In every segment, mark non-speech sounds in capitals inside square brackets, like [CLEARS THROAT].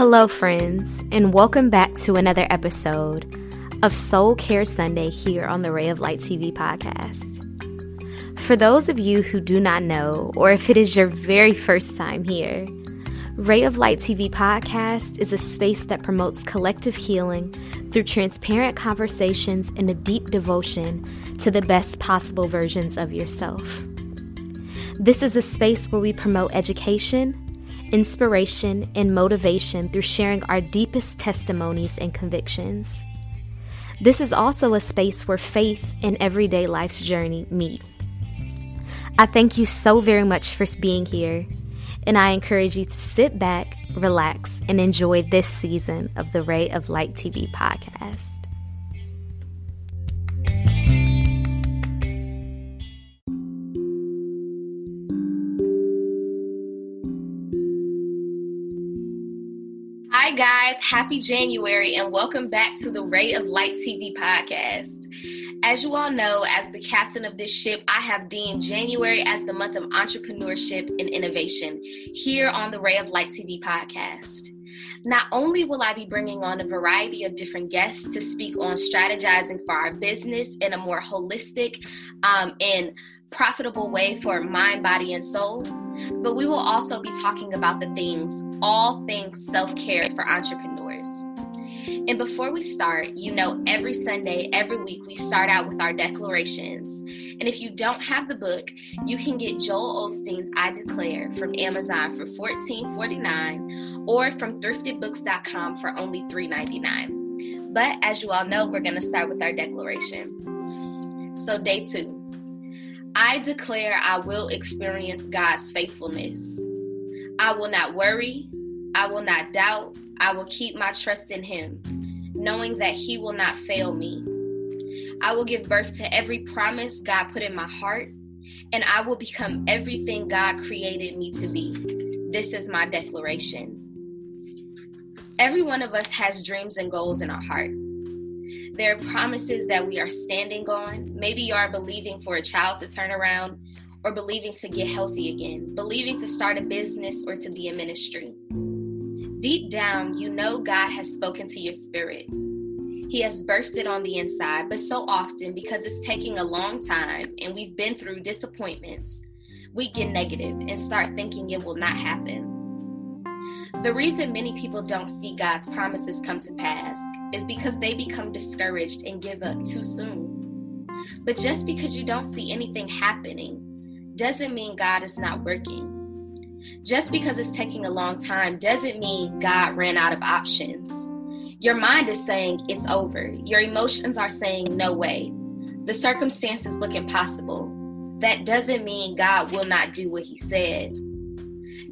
Hello, friends, and welcome back to another episode of Soul Care Sunday here on the Ray of Light TV podcast. For those of you who do not know, or if it is your very first time here, Ray of Light TV podcast is a space that promotes collective healing through transparent conversations and a deep devotion to the best possible versions of yourself. This is a space where we promote education, inspiration, and motivation through sharing our deepest testimonies and convictions. This is also a space where faith and everyday life's journey meet. I thank you so very much for being here, and I encourage you to sit back, relax, and enjoy this season of the Ray of Light TV podcast. Hi, guys. Happy January, and welcome back to the Ray of Light TV podcast. As you all know, as the captain of this ship, I have deemed January as the month of entrepreneurship and innovation here on the Ray of Light TV podcast. Not only will I be bringing on a variety of different guests to speak on strategizing for our business in a more holistic um, and profitable way for mind, body, and soul, but we will also be talking about the things, all things self care for entrepreneurs. And before we start, you know, every Sunday, every week, we start out with our declarations. And if you don't have the book, you can get Joel Osteen's I Declare from Amazon for $14.49 or from thriftedbooks.com for only $3.99. But as you all know, we're going to start with our declaration. So, day two. I declare I will experience God's faithfulness. I will not worry. I will not doubt. I will keep my trust in Him, knowing that He will not fail me. I will give birth to every promise God put in my heart, and I will become everything God created me to be. This is my declaration. Every one of us has dreams and goals in our heart. There are promises that we are standing on. Maybe you are believing for a child to turn around or believing to get healthy again, believing to start a business or to be in ministry. Deep down, you know God has spoken to your spirit. He has birthed it on the inside, but so often, because it's taking a long time and we've been through disappointments, we get negative and start thinking it will not happen. The reason many people don't see God's promises come to pass is because they become discouraged and give up too soon. But just because you don't see anything happening doesn't mean God is not working. Just because it's taking a long time doesn't mean God ran out of options. Your mind is saying it's over. Your emotions are saying no way. The circumstances look impossible. That doesn't mean God will not do what He said.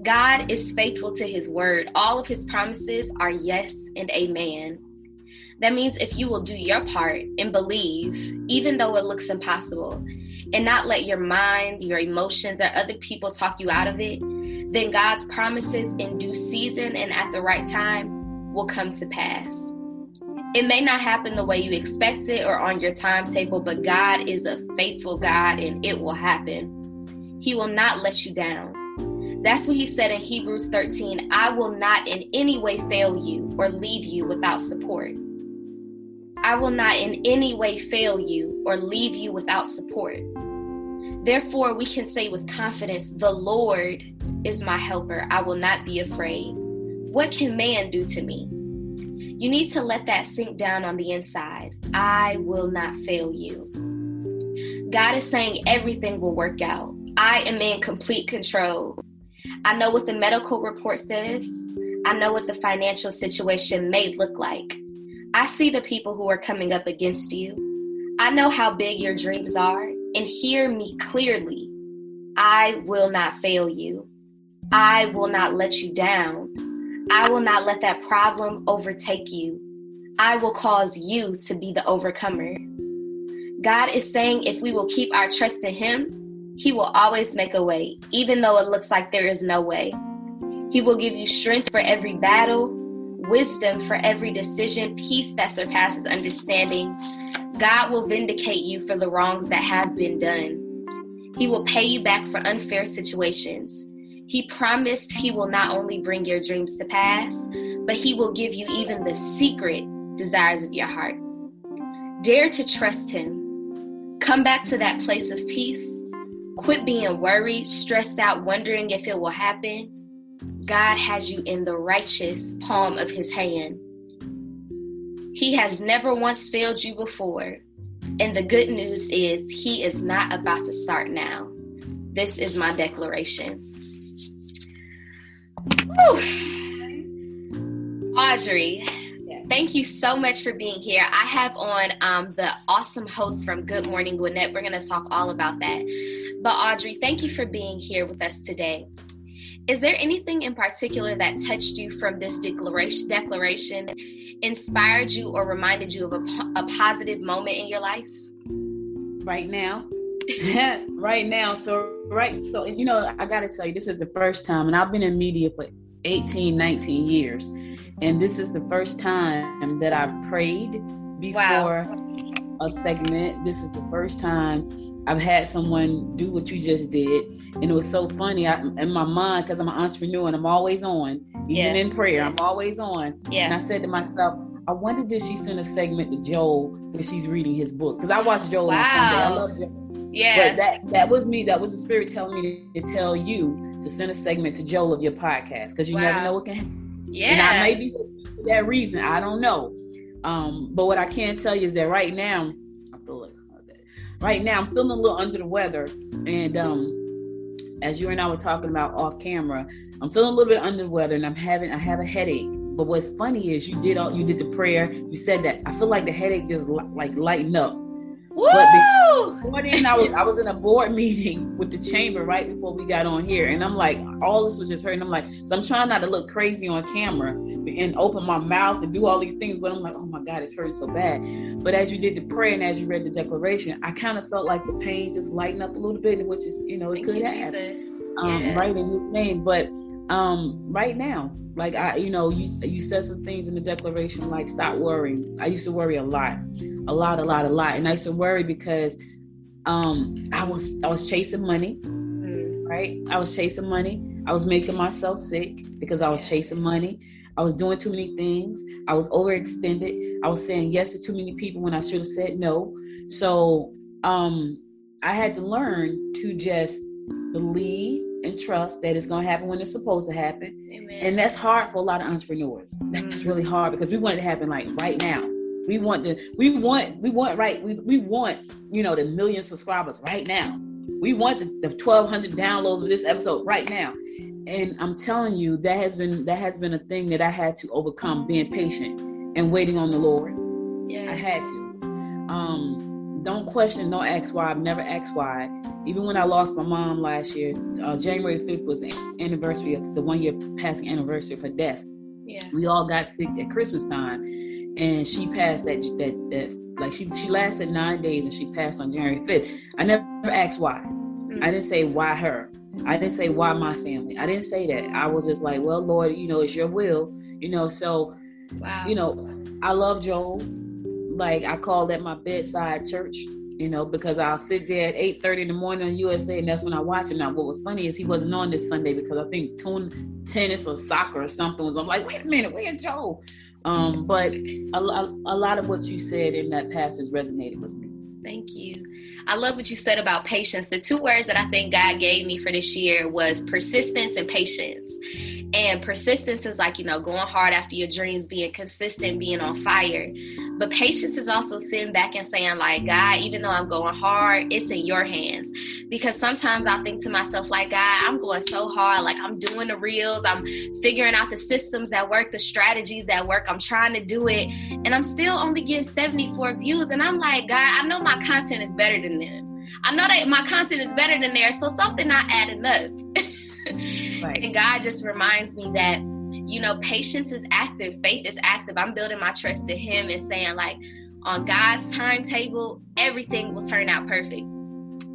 God is faithful to his word. All of his promises are yes and amen. That means if you will do your part and believe, even though it looks impossible, and not let your mind, your emotions, or other people talk you out of it, then God's promises in due season and at the right time will come to pass. It may not happen the way you expect it or on your timetable, but God is a faithful God and it will happen. He will not let you down. That's what he said in Hebrews 13 I will not in any way fail you or leave you without support. I will not in any way fail you or leave you without support. Therefore, we can say with confidence, The Lord is my helper. I will not be afraid. What can man do to me? You need to let that sink down on the inside. I will not fail you. God is saying everything will work out. I am in complete control. I know what the medical report says. I know what the financial situation may look like. I see the people who are coming up against you. I know how big your dreams are, and hear me clearly. I will not fail you. I will not let you down. I will not let that problem overtake you. I will cause you to be the overcomer. God is saying if we will keep our trust in Him, he will always make a way, even though it looks like there is no way. He will give you strength for every battle, wisdom for every decision, peace that surpasses understanding. God will vindicate you for the wrongs that have been done. He will pay you back for unfair situations. He promised He will not only bring your dreams to pass, but He will give you even the secret desires of your heart. Dare to trust Him. Come back to that place of peace. Quit being worried, stressed out, wondering if it will happen. God has you in the righteous palm of His hand. He has never once failed you before. And the good news is, He is not about to start now. This is my declaration. Whew. Audrey. Thank you so much for being here. I have on um, the awesome host from Good Morning Gwinnett. We're going to talk all about that. But Audrey, thank you for being here with us today. Is there anything in particular that touched you from this declaration, declaration inspired you, or reminded you of a, a positive moment in your life? Right now, [LAUGHS] right now. So right, so you know, I got to tell you, this is the first time, and I've been in media for 18, 19 years, and this is the first time that I've prayed before wow. a segment. This is the first time I've had someone do what you just did, and it was so funny. I, in my mind, because I'm an entrepreneur and I'm always on, even yeah. in prayer, I'm always on. Yeah. And I said to myself, I wonder did she send a segment to Joel when she's reading his book? Because I watched Joel wow. on Sunday. I love Joel. Yeah. But that that was me. That was the spirit telling me to, to tell you to send a segment to Joel of your podcast because you wow. never know what can happen. Yeah. And I may be for that reason. I don't know. Um, but what I can tell you is that right now, I feel like right now I'm feeling a little under the weather. And um, as you and I were talking about off camera, I'm feeling a little bit under the weather and I'm having I have a headache. But what's funny is you did all you did the prayer. You said that I feel like the headache just like lightened up. Woo! But before then, I was I was in a board meeting [LAUGHS] with the chamber right before we got on here, and I'm like, all this was just hurting. I'm like, so I'm trying not to look crazy on camera and open my mouth and do all these things, but I'm like, oh my God, it's hurting so bad. But as you did the prayer and as you read the declaration, I kind of felt like the pain just lightened up a little bit, which is you know it Thank could have, um, yeah. right in His name, but um right now like i you know you you said some things in the declaration like stop worrying. I used to worry a lot a lot a lot a lot. And i used to worry because um i was i was chasing money mm. right? I was chasing money. I was making myself sick because i was chasing money. I was doing too many things. I was overextended. I was saying yes to too many people when i should have said no. So um i had to learn to just believe and trust that it's going to happen when it's supposed to happen. Amen. And that's hard for a lot of entrepreneurs. That's mm-hmm. really hard because we want it to happen like right now. We want the we want we want right we, we want you know the million subscribers right now. We want the, the 1200 downloads of this episode right now. And I'm telling you that has been that has been a thing that I had to overcome being patient and waiting on the Lord. Yes. I had to. Um don't question, don't ask why. I've never asked why. Even when I lost my mom last year, uh, January 5th was the anniversary of the one year passing anniversary of her death. Yeah. We all got sick at Christmas time, and she passed that that that like she she lasted nine days and she passed on January 5th. I never asked why. Mm-hmm. I didn't say why her. I didn't say why my family. I didn't say that. I was just like, well, Lord, you know, it's your will, you know. So, wow. you know, I love Joel like I call that my bedside church, you know, because I'll sit there at 8 30 in the morning on USA and that's when I watch him. Now, what was funny is he wasn't on this Sunday because I think tune, tennis or soccer or something was. I'm like, wait a minute, where's Joe? Um, but a, a, a lot of what you said in that passage resonated with me. Thank you. I love what you said about patience. The two words that I think God gave me for this year was persistence and patience. And persistence is like, you know, going hard after your dreams, being consistent, being on fire. But patience is also sitting back and saying, like, God, even though I'm going hard, it's in your hands. Because sometimes I think to myself, like, God, I'm going so hard. Like, I'm doing the reels, I'm figuring out the systems that work, the strategies that work. I'm trying to do it. And I'm still only getting 74 views. And I'm like, God, I know my content is better than them. I know that my content is better than theirs. So something not adding up. right. And God just reminds me that you know, patience is active, faith is active. I'm building my trust to Him and saying, like, on God's timetable, everything will turn out perfect.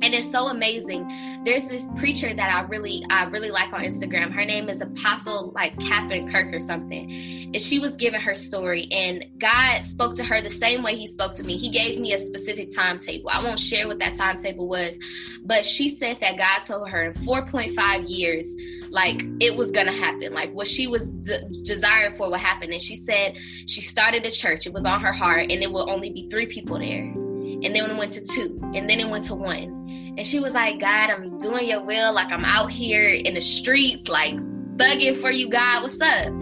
And it's so amazing. There's this preacher that i really i really like on instagram. Her name is apostle like Kathryn Krick or something. And she was giving her story. And god spoke to her the same way he spoke to me. He gave me a specific timetable. I won't share what that timetable was. But she said that god told her in 4.5 years like it was gonna happen. Like what she was de- desiring for would happen. And she said she started a church. It was on her heart. And it will only be three people there. And then it went to two. And then it went to one and she was like, God, I'm doing your will. Like I'm out here in the streets, like thugging for you, God. What's up?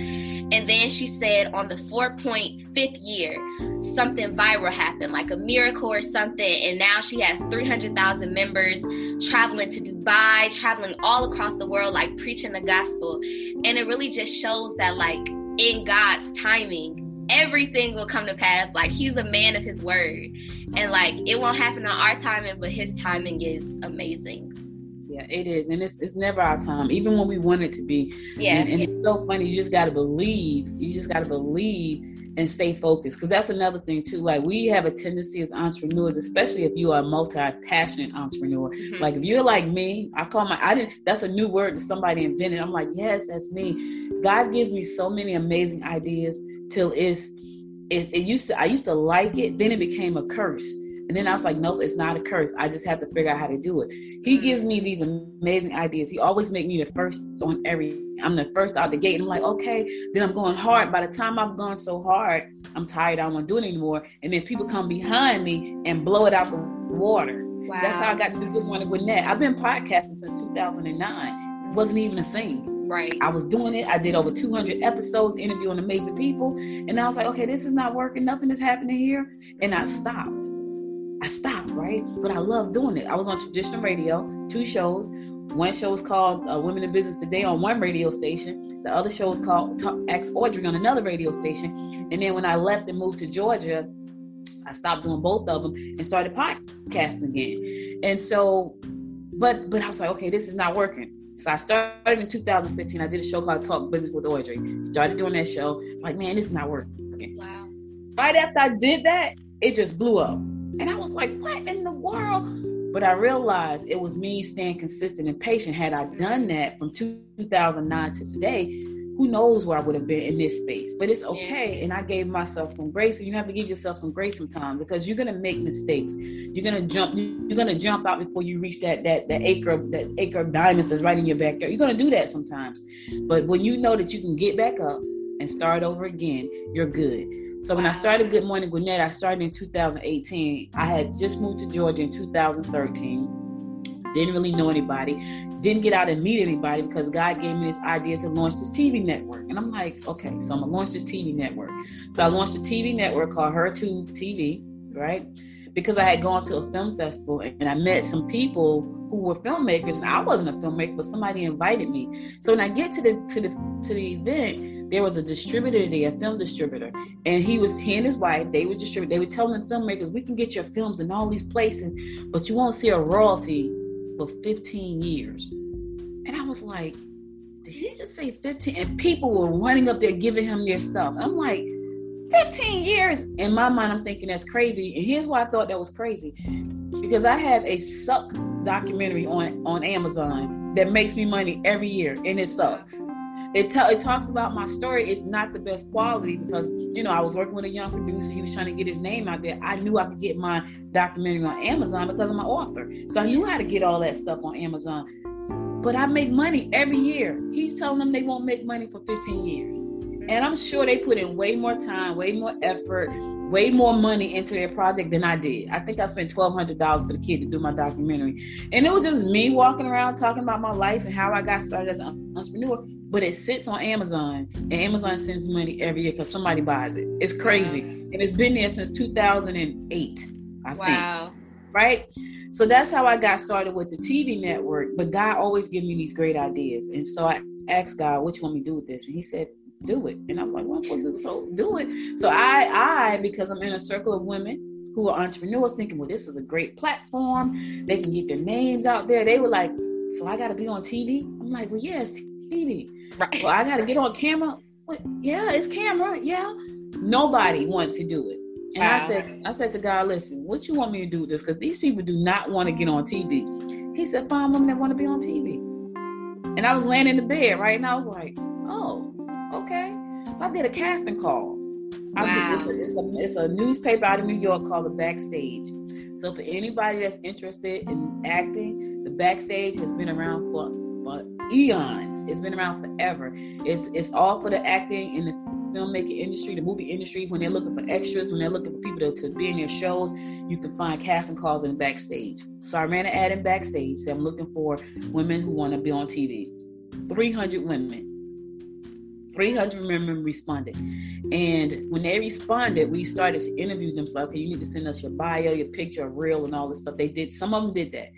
And then she said on the 4.5th year, something viral happened, like a miracle or something. And now she has 300,000 members traveling to Dubai, traveling all across the world, like preaching the gospel. And it really just shows that, like, in God's timing, everything will come to pass. Like he's a man of his word. And like it won't happen on our timing, but his timing is amazing. Yeah, it is. And it's it's never our time, even when we want it to be. Yeah. And, and it's so funny. You just gotta believe. You just gotta believe and stay focused. Cause that's another thing too. Like we have a tendency as entrepreneurs, especially if you are a multi-passionate entrepreneur. Mm-hmm. Like if you're like me, I call my I didn't that's a new word that somebody invented. I'm like, yes, that's me. God gives me so many amazing ideas till it's it, it, used to I used to like it, then it became a curse. And then I was like, nope, it's not a curse. I just have to figure out how to do it. He gives me these amazing ideas. He always make me the first on every. I'm the first out the gate. And I'm like, okay. Then I'm going hard. By the time I've gone so hard, I'm tired. I don't want to do it anymore. And then people come behind me and blow it out the water. Wow. That's how I got to do Good Morning Gwinnett. I've been podcasting since 2009. It wasn't even a thing. Right. I was doing it. I did over 200 episodes interviewing amazing people. And I was like, okay, this is not working. Nothing is happening here. And I stopped. I stopped, right? But I love doing it. I was on traditional radio, two shows. One show was called uh, Women in Business Today on one radio station. The other show was called Talk, Ask Audrey on another radio station. And then when I left and moved to Georgia, I stopped doing both of them and started podcasting again. And so, but but I was like, okay, this is not working. So I started in 2015. I did a show called Talk Business with Audrey. Started doing that show. Like, man, this is not working. Wow. Right after I did that, it just blew up. And I was like, what in the world? But I realized it was me staying consistent and patient. Had I done that from 2009 to today, who knows where I would have been in this space. But it's okay. Yeah. And I gave myself some grace. And you have to give yourself some grace sometimes because you're gonna make mistakes. You're gonna jump, you're gonna jump out before you reach that that that acre that acre of diamonds that's right in your backyard. You're gonna do that sometimes. But when you know that you can get back up and start over again, you're good. So when I started Good Morning Gwinnett, I started in 2018. I had just moved to Georgia in 2013 didn't really know anybody, didn't get out and meet anybody because God gave me this idea to launch this TV network. And I'm like, okay, so I'm gonna launch this TV network. So I launched a TV network called Her HerTube TV, right? Because I had gone to a film festival and I met some people who were filmmakers. And I wasn't a filmmaker, but somebody invited me. So when I get to the to the to the event, there was a distributor there, a film distributor, and he was he and his wife. They were distribute. They were telling the filmmakers, "We can get your films in all these places, but you won't see a royalty for 15 years. And I was like, did he just say 15? And people were running up there giving him their stuff. I'm like, 15 years. In my mind, I'm thinking that's crazy. And here's why I thought that was crazy. Because I have a suck documentary on, on Amazon that makes me money every year, and it sucks. It, t- it talks about my story. It's not the best quality because, you know, I was working with a young producer. He was trying to get his name out there. I knew I could get my documentary on Amazon because I'm an author. So I knew how to get all that stuff on Amazon. But I make money every year. He's telling them they won't make money for 15 years. And I'm sure they put in way more time, way more effort, way more money into their project than I did. I think I spent twelve hundred dollars for the kid to do my documentary, and it was just me walking around talking about my life and how I got started as an entrepreneur. But it sits on Amazon, and Amazon sends money every year because somebody buys it. It's crazy, and it's been there since two thousand and eight. I wow. think. Right. So that's how I got started with the TV network. But God always give me these great ideas, and so I asked God, "What you want me to do with this?" And He said, do it. And I'm like, well, I'm supposed to do so do it. So I I because I'm in a circle of women who are entrepreneurs thinking, well, this is a great platform. They can get their names out there. They were like, so I gotta be on TV? I'm like, well, yes, TV. Right. Well, I gotta get on camera. Well, yeah, it's camera. Yeah. Nobody wanted to do it. And wow. I said, I said to God, listen, what you want me to do with this? Because these people do not want to get on TV. He said, find women that want to be on TV. And I was laying in the bed, right? And I was like, okay. So I did a casting call. Wow. I it's, a, it's, a, it's a newspaper out of New York called The Backstage. So for anybody that's interested in acting, The Backstage has been around for, for eons. It's been around forever. It's it's all for the acting and the filmmaking industry, the movie industry. When they're looking for extras, when they're looking for people to, to be in their shows, you can find casting calls in backstage. So I ran an ad in backstage. So I'm looking for women who want to be on TV. 300 women. 300 women responded. And when they responded, we started to interview them. So, okay, you need to send us your bio, your picture, reel, and all this stuff. They did, some of them did that.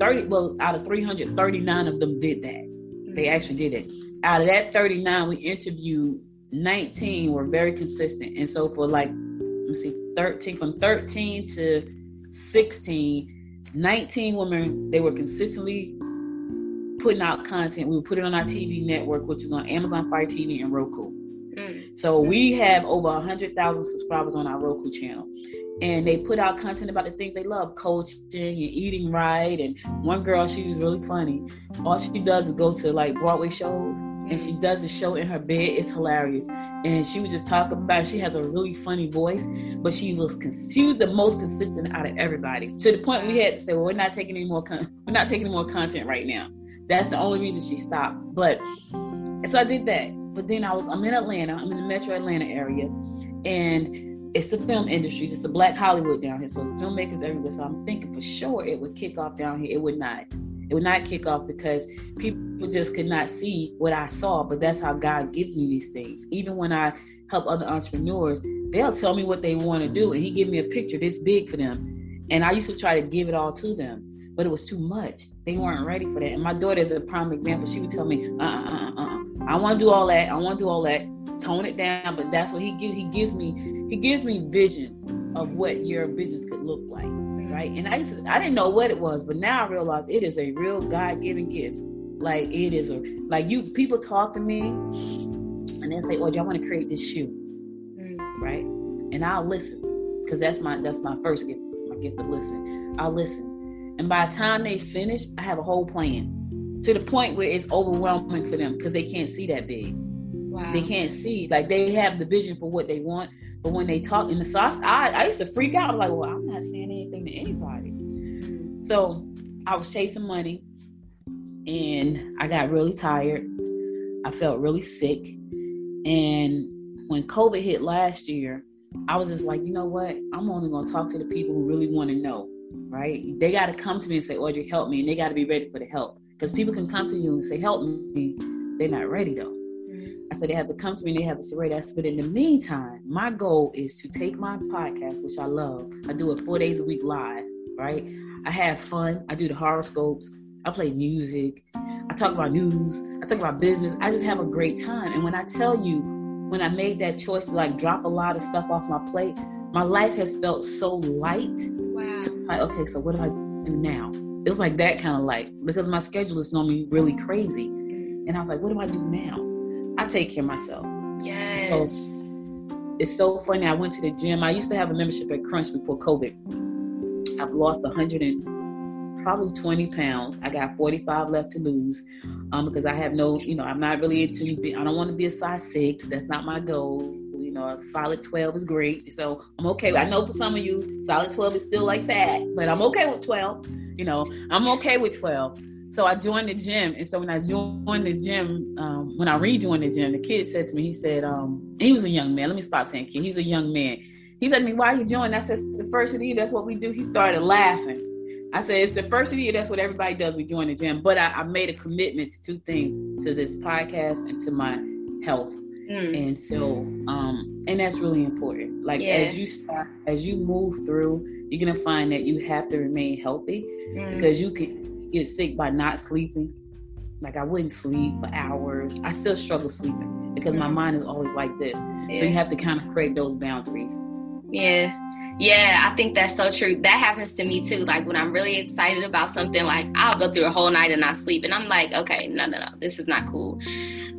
30, well, out of 339 of them did that. They mm-hmm. actually did it. Out of that 39, we interviewed 19 were very consistent. And so for like, let me see, 13, from 13 to 16, 19 women, they were consistently putting out content. We would put it on our TV network, which is on Amazon Fire TV and Roku. Mm. So we have over 100,000 subscribers on our Roku channel. And they put out content about the things they love, coaching and eating right. And one girl, she was really funny. All she does is go to like Broadway shows and she does the show in her bed. It's hilarious. And she was just talking about she has a really funny voice, but she was she was the most consistent out of everybody. To the point we had to say, well, we're not taking any more con- we're not taking any more content right now. That's the only reason she stopped. But so I did that. But then I was I'm in Atlanta. I'm in the Metro Atlanta area, and it's the film industry. It's a black Hollywood down here, so it's filmmakers everywhere. So I'm thinking for sure it would kick off down here. It would not. It would not kick off because people just could not see what I saw. But that's how God gives me these things. Even when I help other entrepreneurs, they'll tell me what they want to do, and He give me a picture this big for them. And I used to try to give it all to them, but it was too much. They weren't ready for that. And my daughter is a prime example. She would tell me, "Uh, uh, uh, uh. I want to do all that. I want to do all that. Tone it down." But that's what He gives. He gives me. He gives me visions of what your business could look like right? And I used to, I didn't know what it was, but now I realize it is a real God given gift. Like it is a like you people talk to me and they say, "Oh, do I want to create this shoe?" Mm. Right? And I'll listen because that's my that's my first gift, my gift of listening. I'll listen, and by the time they finish, I have a whole plan to the point where it's overwhelming for them because they can't see that big. Wow. They can't see like they have the vision for what they want, but when they talk in the sauce, I, I used to freak out. I'm like, well, I'm not saying anything to anybody. Mm-hmm. So I was chasing money and I got really tired. I felt really sick. And when COVID hit last year, I was just like, you know what? I'm only going to talk to the people who really want to know, right? They got to come to me and say, Audrey, help me. And they got to be ready for the help. Because people can come to you and say, help me. They're not ready though. Mm-hmm. I said they have to come to me and they have to say, right, that's but in the meantime, my goal is to take my podcast, which I love. I do it four days a week live, right? I have fun. I do the horoscopes. I play music. I talk about news. I talk about business. I just have a great time. And when I tell you, when I made that choice to like drop a lot of stuff off my plate, my life has felt so light. Like, okay, so what do I do now? It's like that kind of like, because my schedule is normally really crazy. And I was like, what do I do now? I take care of myself. Yes. So it's so funny. I went to the gym. I used to have a membership at Crunch before COVID. I've lost 100 and probably 20 pounds. I got 45 left to lose um, because I have no, you know, I'm not really into, I don't want to be a size six. That's not my goal. You know, a solid 12 is great. So I'm okay. I know for some of you, solid 12 is still like that, but I'm okay with 12. You know, I'm okay with 12. So I joined the gym, and so when I joined the gym, um, when I rejoined the gym, the kid said to me, he said, um, he was a young man. Let me stop saying kid. He's a young man. He said to me, "Why you joining?" I said, "It's the first of the year. That's what we do." He started laughing. I said, "It's the first of the year. That's what everybody does. We join the gym." But I, I made a commitment to two things: to this podcast and to my health. Mm. And so, um, and that's really important. Like yeah. as you start, as you move through, you're gonna find that you have to remain healthy mm. because you can get sick by not sleeping. Like I wouldn't sleep for hours. I still struggle sleeping because my mind is always like this. Yeah. So you have to kind of create those boundaries. Yeah. Yeah, I think that's so true. That happens to me too. Like when I'm really excited about something, like I'll go through a whole night and not sleep, and I'm like, okay, no, no, no, this is not cool.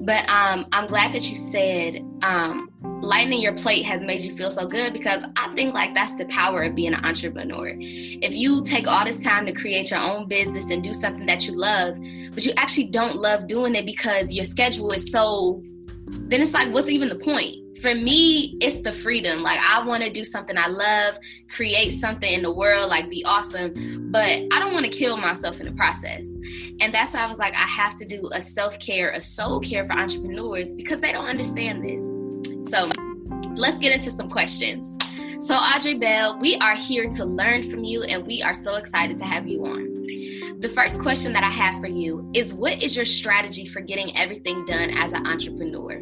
But um, I'm glad that you said um, lightening your plate has made you feel so good because I think like that's the power of being an entrepreneur. If you take all this time to create your own business and do something that you love, but you actually don't love doing it because your schedule is so, then it's like, what's even the point? For me, it's the freedom. Like I want to do something I love, create something in the world, like be awesome, but I don't want to kill myself in the process. And that's why I was like, I have to do a self care, a soul care for entrepreneurs because they don't understand this. So let's get into some questions. So, Audrey Bell, we are here to learn from you, and we are so excited to have you on. The first question that I have for you is What is your strategy for getting everything done as an entrepreneur?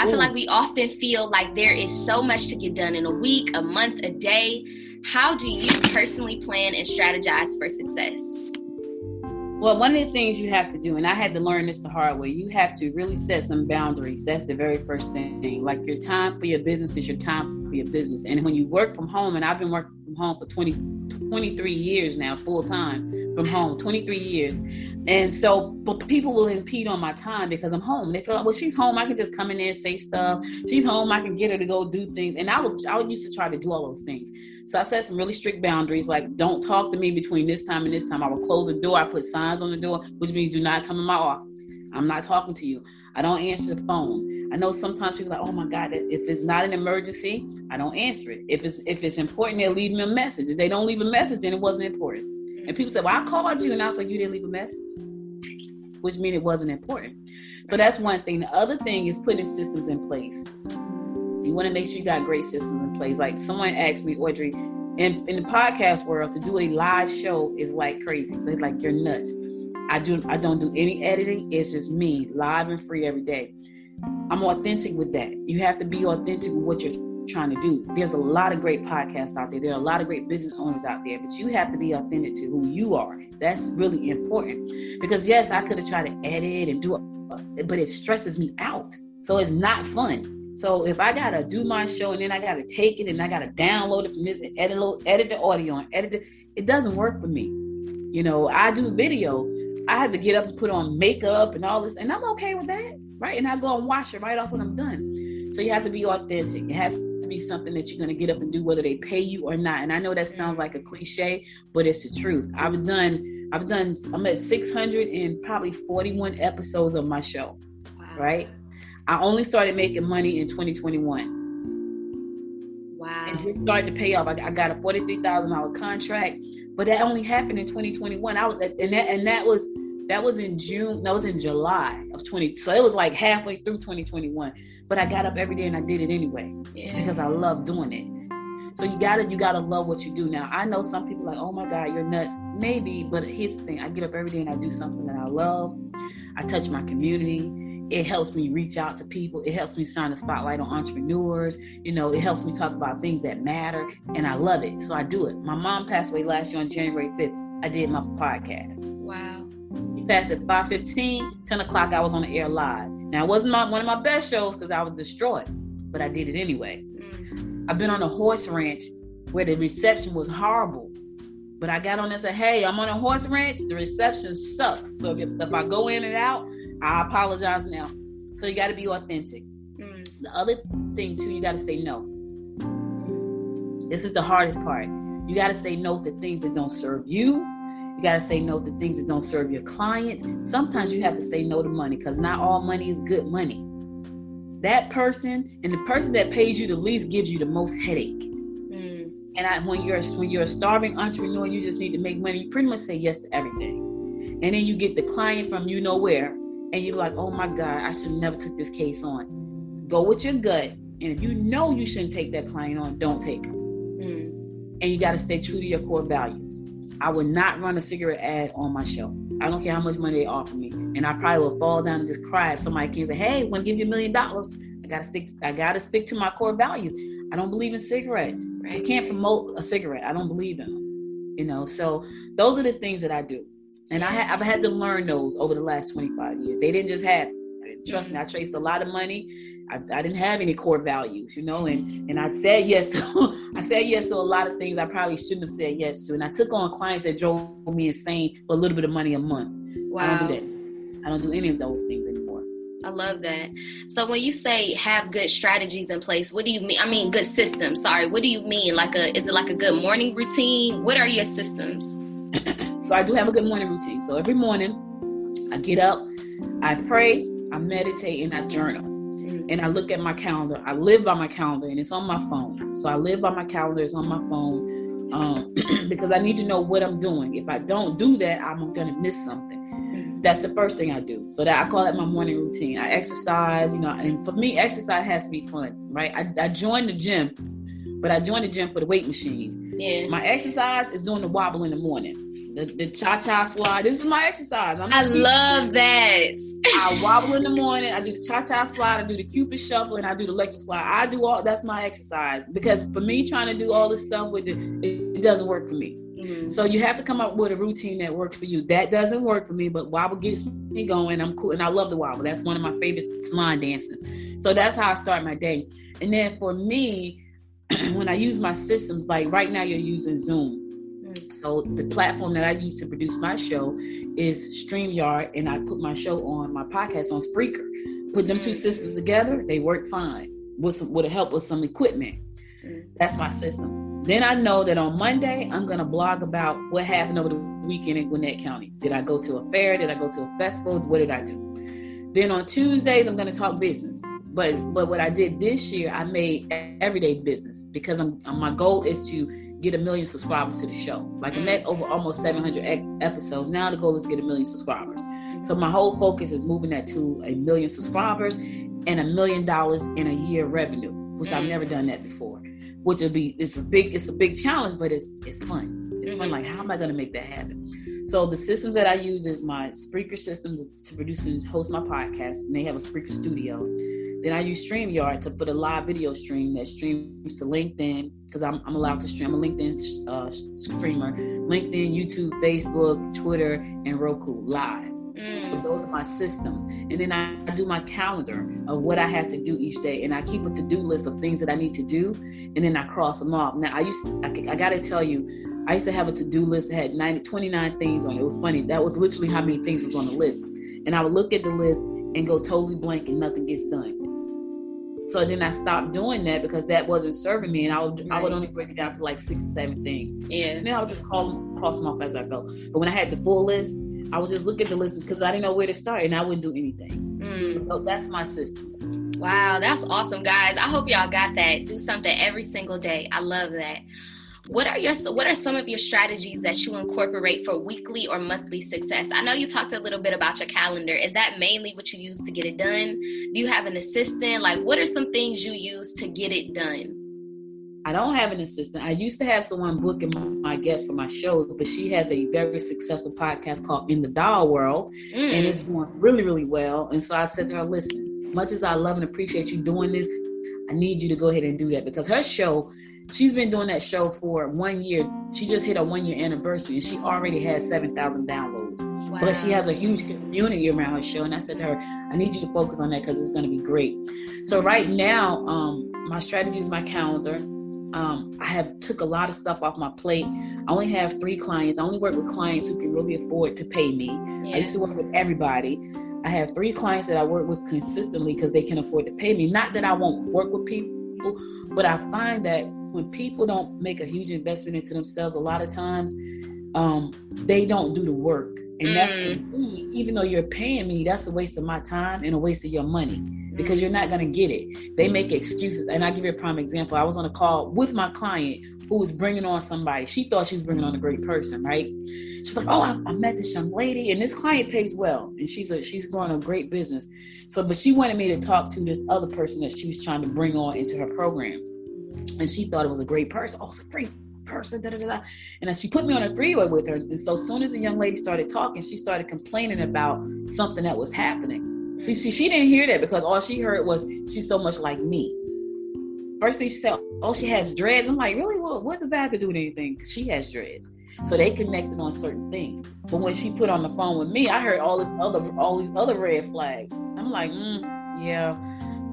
I feel like we often feel like there is so much to get done in a week, a month, a day. How do you personally plan and strategize for success? Well, one of the things you have to do, and I had to learn this the hard way, you have to really set some boundaries. That's the very first thing. Like your time for your business is your time for your business. And when you work from home, and I've been working from home for 20, 23 years now, full time from home, 23 years. And so, but people will impede on my time because I'm home. They feel like, well, she's home. I can just come in there and say stuff. She's home. I can get her to go do things. And I would, I would used to try to do all those things. So I set some really strict boundaries, like don't talk to me between this time and this time. I will close the door. I put signs on the door, which means do not come in my office. I'm not talking to you. I don't answer the phone. I know sometimes people are like, oh my God, if it's not an emergency, I don't answer it. If it's if it's important, they'll leave me a message. If they don't leave a message, then it wasn't important. And people say, well, I called you, and I was like, you didn't leave a message, which means it wasn't important. So that's one thing. The other thing is putting systems in place. You want to make sure you got great systems in place. Like someone asked me, Audrey, in, in the podcast world, to do a live show is like crazy. It's like you're nuts. I do I don't do any editing. It's just me, live and free every day. I'm authentic with that. You have to be authentic with what you're trying to do. There's a lot of great podcasts out there. There are a lot of great business owners out there, but you have to be authentic to who you are. That's really important. Because yes, I could have tried to edit and do it, but it stresses me out. So it's not fun. So if I gotta do my show and then I gotta take it and I gotta download it from this and edit, edit the audio and edit it, it doesn't work for me. You know, I do video I had to get up and put on makeup and all this, and I'm okay with that, right? And I go and wash it right off when I'm done. So you have to be authentic. It has to be something that you're going to get up and do, whether they pay you or not. And I know that sounds like a cliche, but it's the truth. I've done, I've done, I'm at 600 and probably 41 episodes of my show, wow. right? I only started making money in 2021. Wow. And just started to pay off. I, I got a $43,000 contract but that only happened in 2021. I was at, and that and that was that was in June. That was in July of 20. So it was like halfway through 2021. But I got up every day and I did it anyway yeah. because I love doing it. So you gotta you gotta love what you do. Now I know some people like, oh my God, you're nuts. Maybe, but here's the thing: I get up every day and I do something that I love. I touch my community it helps me reach out to people. It helps me shine a spotlight on entrepreneurs. You know, it helps me talk about things that matter, and I love it. So I do it. My mom passed away last year on January 5th. I did my podcast. Wow. She passed at 5:15, 10 o'clock. I was on the air live. Now it wasn't my, one of my best shows because I was destroyed, but I did it anyway. Mm. I've been on a horse ranch where the reception was horrible. But I got on and said, hey, I'm on a horse ranch. The reception sucks. So if, if I go in and out, I apologize now. So you got to be authentic. Mm. The other thing, too, you got to say no. This is the hardest part. You got to say no to things that don't serve you. You got to say no to things that don't serve your clients. Sometimes you have to say no to money because not all money is good money. That person and the person that pays you the least gives you the most headache. And I, when you're when you're a starving entrepreneur, you just need to make money. You pretty much say yes to everything, and then you get the client from you know where, and you're like, oh my god, I should never took this case on. Go with your gut, and if you know you shouldn't take that client on, don't take them. Mm. And you got to stay true to your core values. I would not run a cigarette ad on my show. I don't care how much money they offer me, and I probably will fall down and just cry if somebody came and say, "Hey, want to give you a million dollars?" I gotta stick. I gotta stick to my core values. I don't believe in cigarettes. Right. I can't promote a cigarette. I don't believe in them. You know, so those are the things that I do. And I have had to learn those over the last 25 years. They didn't just happen. Trust me, I traced a lot of money. I, I didn't have any core values, you know, and and I said yes. To, [LAUGHS] I said yes to a lot of things I probably shouldn't have said yes to, and I took on clients that drove me insane for a little bit of money a month. Wow. I don't do that. I don't do any of those things anymore. I love that. So when you say have good strategies in place, what do you mean? I mean good systems. Sorry, what do you mean? Like a is it like a good morning routine? What are your systems? [LAUGHS] so I do have a good morning routine. So every morning I get up, I pray, I meditate, and I journal. Mm-hmm. And I look at my calendar. I live by my calendar, and it's on my phone. So I live by my calendar. It's on my phone um, [CLEARS THROAT] because I need to know what I'm doing. If I don't do that, I'm gonna miss something. Mm-hmm. That's the first thing I do. So that I call it my morning routine. I exercise, you know, and for me, exercise has to be fun, right? I, I joined the gym, but I joined the gym for the weight machines. Yeah. My exercise is doing the wobble in the morning the, the cha-cha slide. This is my exercise. i love that. I [LAUGHS] wobble in the morning. I do the cha-cha slide. I do the cupid shuffle, and I do the electric slide. I do all. That's my exercise because for me, trying to do all this stuff with it, it, it doesn't work for me. Mm-hmm. So you have to come up with a routine that works for you. That doesn't work for me, but wobble gets me going. I'm cool, and I love the wobble. That's one of my favorite salon dances. So that's how I start my day. And then for me, [CLEARS THROAT] when I use my systems, like right now, you're using Zoom. So the platform that I use to produce my show is StreamYard, and I put my show on my podcast on Spreaker. Put them two mm. systems together, they work fine. With some, with a help with some equipment. Mm. That's my system. Then I know that on Monday I'm gonna blog about what happened over the weekend in Gwinnett County. Did I go to a fair? Did I go to a festival? What did I do? Then on Tuesdays I'm gonna talk business. But but what I did this year, I made everyday business because I'm, my goal is to get a million subscribers to the show. Like I met over almost 700 episodes. Now the goal is to get a million subscribers. So my whole focus is moving that to a million subscribers and a million dollars in a year revenue, which I've mm-hmm. never done that before. Which will be it's a big it's a big challenge, but it's it's fun. It's fun. Mm-hmm. Like how am I going to make that happen? So the systems that I use is my Spreaker systems to produce and host my podcast, and they have a Spreaker studio. Then I use StreamYard to put a live video stream that streams to LinkedIn because I'm, I'm allowed to stream. A LinkedIn uh, streamer. LinkedIn, YouTube, Facebook, Twitter, and Roku live. Mm. So those are my systems. And then I, I, do my calendar of what I have to do each day. And I keep a to-do list of things that I need to do. And then I cross them off. Now I used to, I, I gotta tell you, I used to have a to-do list that had 90, 29 things on it. It was funny. That was literally how many things was on the list. And I would look at the list and go totally blank and nothing gets done. So then I stopped doing that because that wasn't serving me, and I would right. I would only break it down to like six or seven things. Yeah. And then I would just call them, cross them off as I go. But when I had the full list, I would just look at the list because I didn't know where to start, and I wouldn't do anything. Mm. So that's my system. Wow, that's awesome, guys. I hope y'all got that. Do something every single day. I love that. What are your what are some of your strategies that you incorporate for weekly or monthly success? I know you talked a little bit about your calendar. Is that mainly what you use to get it done? Do you have an assistant? Like what are some things you use to get it done? I don't have an assistant. I used to have someone booking my guests for my shows, but she has a very successful podcast called In the Doll World, mm. and it's doing really, really well. And so I said to her, "Listen, much as I love and appreciate you doing this, I need you to go ahead and do that because her show she's been doing that show for one year. She just hit a one year anniversary and she already has 7,000 downloads. Wow. But she has a huge community around her show. And I said to her, I need you to focus on that because it's going to be great. So right now, um, my strategy is my calendar. Um, I have took a lot of stuff off my plate. I only have three clients. I only work with clients who can really afford to pay me. Yeah. I used to work with everybody. I have three clients that I work with consistently because they can afford to pay me. Not that I won't work with people, but I find that when people don't make a huge investment into themselves, a lot of times um, they don't do the work. And mm. that's me, even though you're paying me, that's a waste of my time and a waste of your money because you're not going to get it. They make excuses. And I give you a prime example. I was on a call with my client who was bringing on somebody. She thought she was bringing on a great person, right? She's like, "Oh, I, I met this young lady, and this client pays well, and she's a she's growing a great business." So, but she wanted me to talk to this other person that she was trying to bring on into her program and she thought it was a great person. Oh, it's a great person. Da, da, da. And she put me on a three-way with her. And so soon as the young lady started talking, she started complaining about something that was happening. See, see, she didn't hear that because all she heard was she's so much like me. First thing she said, oh, she has dreads. I'm like, really? Well, what does that have to do with anything? She has dreads. So they connected on certain things. But when she put on the phone with me, I heard all this other, all these other red flags. I'm like, mm, yeah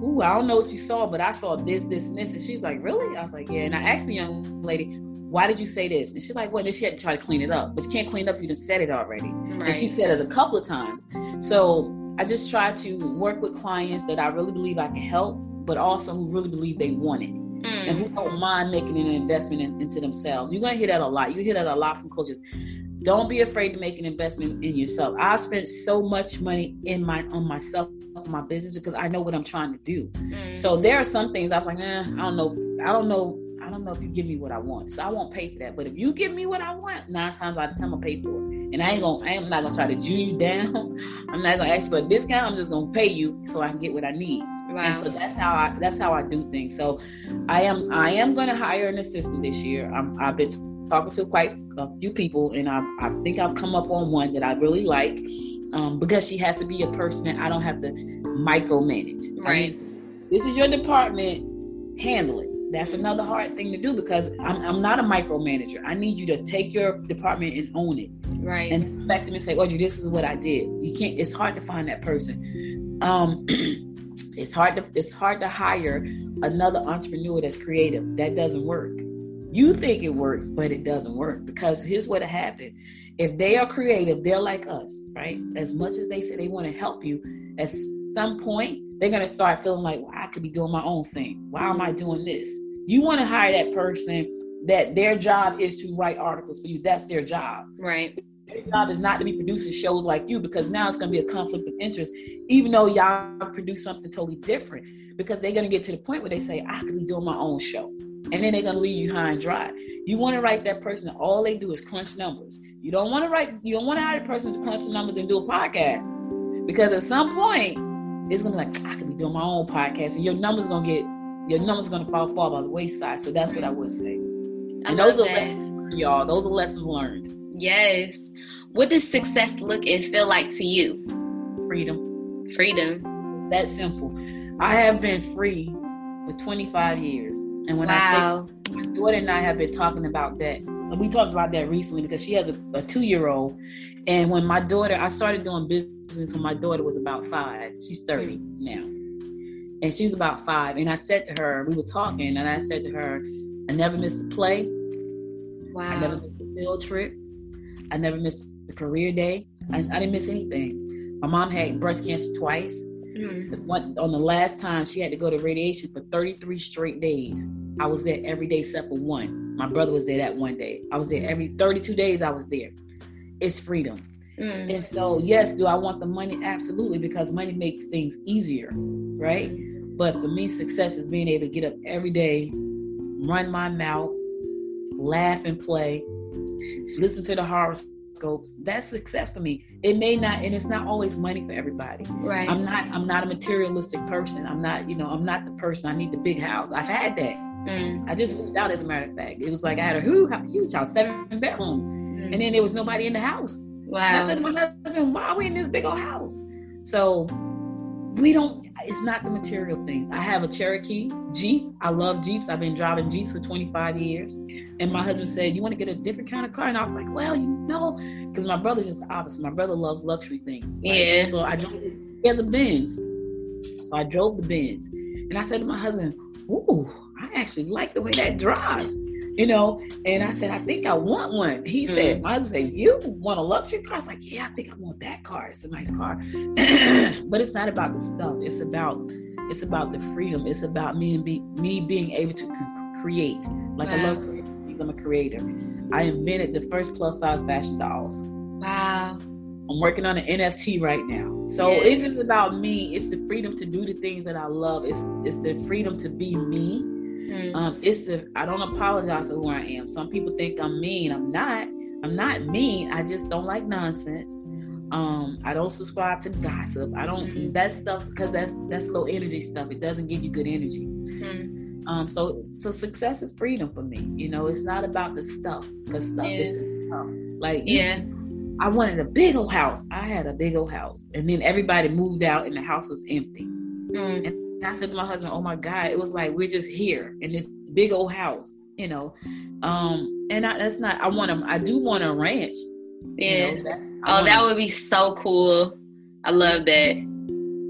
ooh, I don't know what you saw, but I saw this, this, and this. And she's like, really? I was like, yeah. And I asked the young lady, why did you say this? And she's like, well, then she had to try to clean it up. But you can't clean up, you just said it already. Right. And she said it a couple of times. So I just try to work with clients that I really believe I can help, but also who really believe they want it. Mm. And who don't mind making an investment in, into themselves. You're gonna hear that a lot. You hear that a lot from coaches. Don't be afraid to make an investment in yourself. I spent so much money in my on myself, on my business because I know what I'm trying to do. Mm. So there are some things I'm like, eh, I don't know. I don't know I don't know if you give me what I want, so I won't pay for that. But if you give me what I want, nine times out of ten, I'll pay for it. And I ain't gonna, I am not gonna try to Jew you down. [LAUGHS] I'm not gonna ask for a discount. I'm just gonna pay you so I can get what I need. Wow. And so that's how I, that's how I do things. So I am, I am gonna hire an assistant this year. I'm, I've been talking to quite a few people, and I, I think I've come up on one that I really like. Um, because she has to be a person that I don't have to micromanage. Right. I mean, this is your department. Handle it that's another hard thing to do because I'm, I'm not a micromanager. I need you to take your department and own it. Right. And back to me and say, Audrey, this is what I did. You can't, it's hard to find that person. Um, [CLEARS THROAT] it's hard to, it's hard to hire another entrepreneur that's creative. That doesn't work. You think it works, but it doesn't work because here's what happened. If they are creative, they're like us, right? As much as they say they want to help you, at some point, they're going to start feeling like, well, I could be doing my own thing. Why am I doing this? You want to hire that person that their job is to write articles for you. That's their job. Right. Their job is not to be producing shows like you because now it's going to be a conflict of interest, even though y'all produce something totally different. Because they're going to get to the point where they say, I could be doing my own show. And then they're going to leave you high and dry. You want to write that person that all they do is crunch numbers. You don't want to write, you don't want to hire a person to crunch numbers and do a podcast. Because at some point, it's gonna be like I could be doing my own podcast, and your numbers gonna get your numbers gonna fall fall by the wayside. So that's what I would say. I and those are that. lessons, y'all. Those are lessons learned. Yes. What does success look and feel like to you? Freedom. Freedom. It's that simple. I have been free for 25 years. And when wow. I say my daughter and I have been talking about that, we talked about that recently because she has a, a two year old. And when my daughter, I started doing business when my daughter was about five. She's 30 now and she was about five. And I said to her, we were talking, and I said to her, I never missed a play. Wow. I never missed a field trip. I never missed a career day. I, I didn't miss anything. My mom had breast cancer twice. Mm-hmm. One, on the last time, she had to go to radiation for 33 straight days. I was there every day except for one. My brother was there that one day. I was there every 32 days. I was there. It's freedom. Mm. And so, yes, do I want the money? Absolutely, because money makes things easier, right? But for me, success is being able to get up every day, run my mouth, laugh and play, listen to the horoscopes. That's success for me. It may not, and it's not always money for everybody. Right. I'm not. I'm not a materialistic person. I'm not. You know. I'm not the person. I need the big house. I've had that. Mm. I just moved out. As a matter of fact, it was like I had a huge house, seven bedrooms, mm. and then there was nobody in the house. Wow. I said to my husband, "Why are we in this big old house?" So we don't it's not the material thing. I have a cherokee jeep. I love jeeps. I've been driving jeeps for 25 years. And my husband said you want to get a different kind of car? And i was like well you know because my brother's just opposite. My brother loves luxury things right? yeah. So i drove he has a benz. So i drove the benz. And i said to my husband ooh i actually like the way that drives you know. And I said, I think I want one. He mm-hmm. said, my husband said, You want a luxury car? I was like, Yeah, I think I want that car. It's a nice car. [CLEARS THROAT] but it's not about the stuff. It's about it's about the freedom. It's about me and be me being able to create. Like wow. I love creating. I'm a creator. I invented the first plus size fashion dolls. Wow. I'm working on an NFT right now. So yes. it's just about me. It's the freedom to do the things that I love. It's it's the freedom to be me Mm-hmm. Um, it's the I don't apologize for who I am. Some people think I'm mean. I'm not. I'm not mean. I just don't like nonsense. Um, I don't subscribe to gossip. I don't mm-hmm. that stuff because that's that's low energy stuff. It doesn't give you good energy. Mm-hmm. Um, so so success is freedom for me. You know, it's not about the stuff because stuff yeah. is tough. Like yeah. I wanted a big old house. I had a big old house, and then everybody moved out, and the house was empty. Mm. And and I said to my husband, "Oh my God!" It was like we're just here in this big old house, you know. Um, and I, that's not. I want to. I do want a ranch. Yeah. You know, oh, that would be so cool. I love that.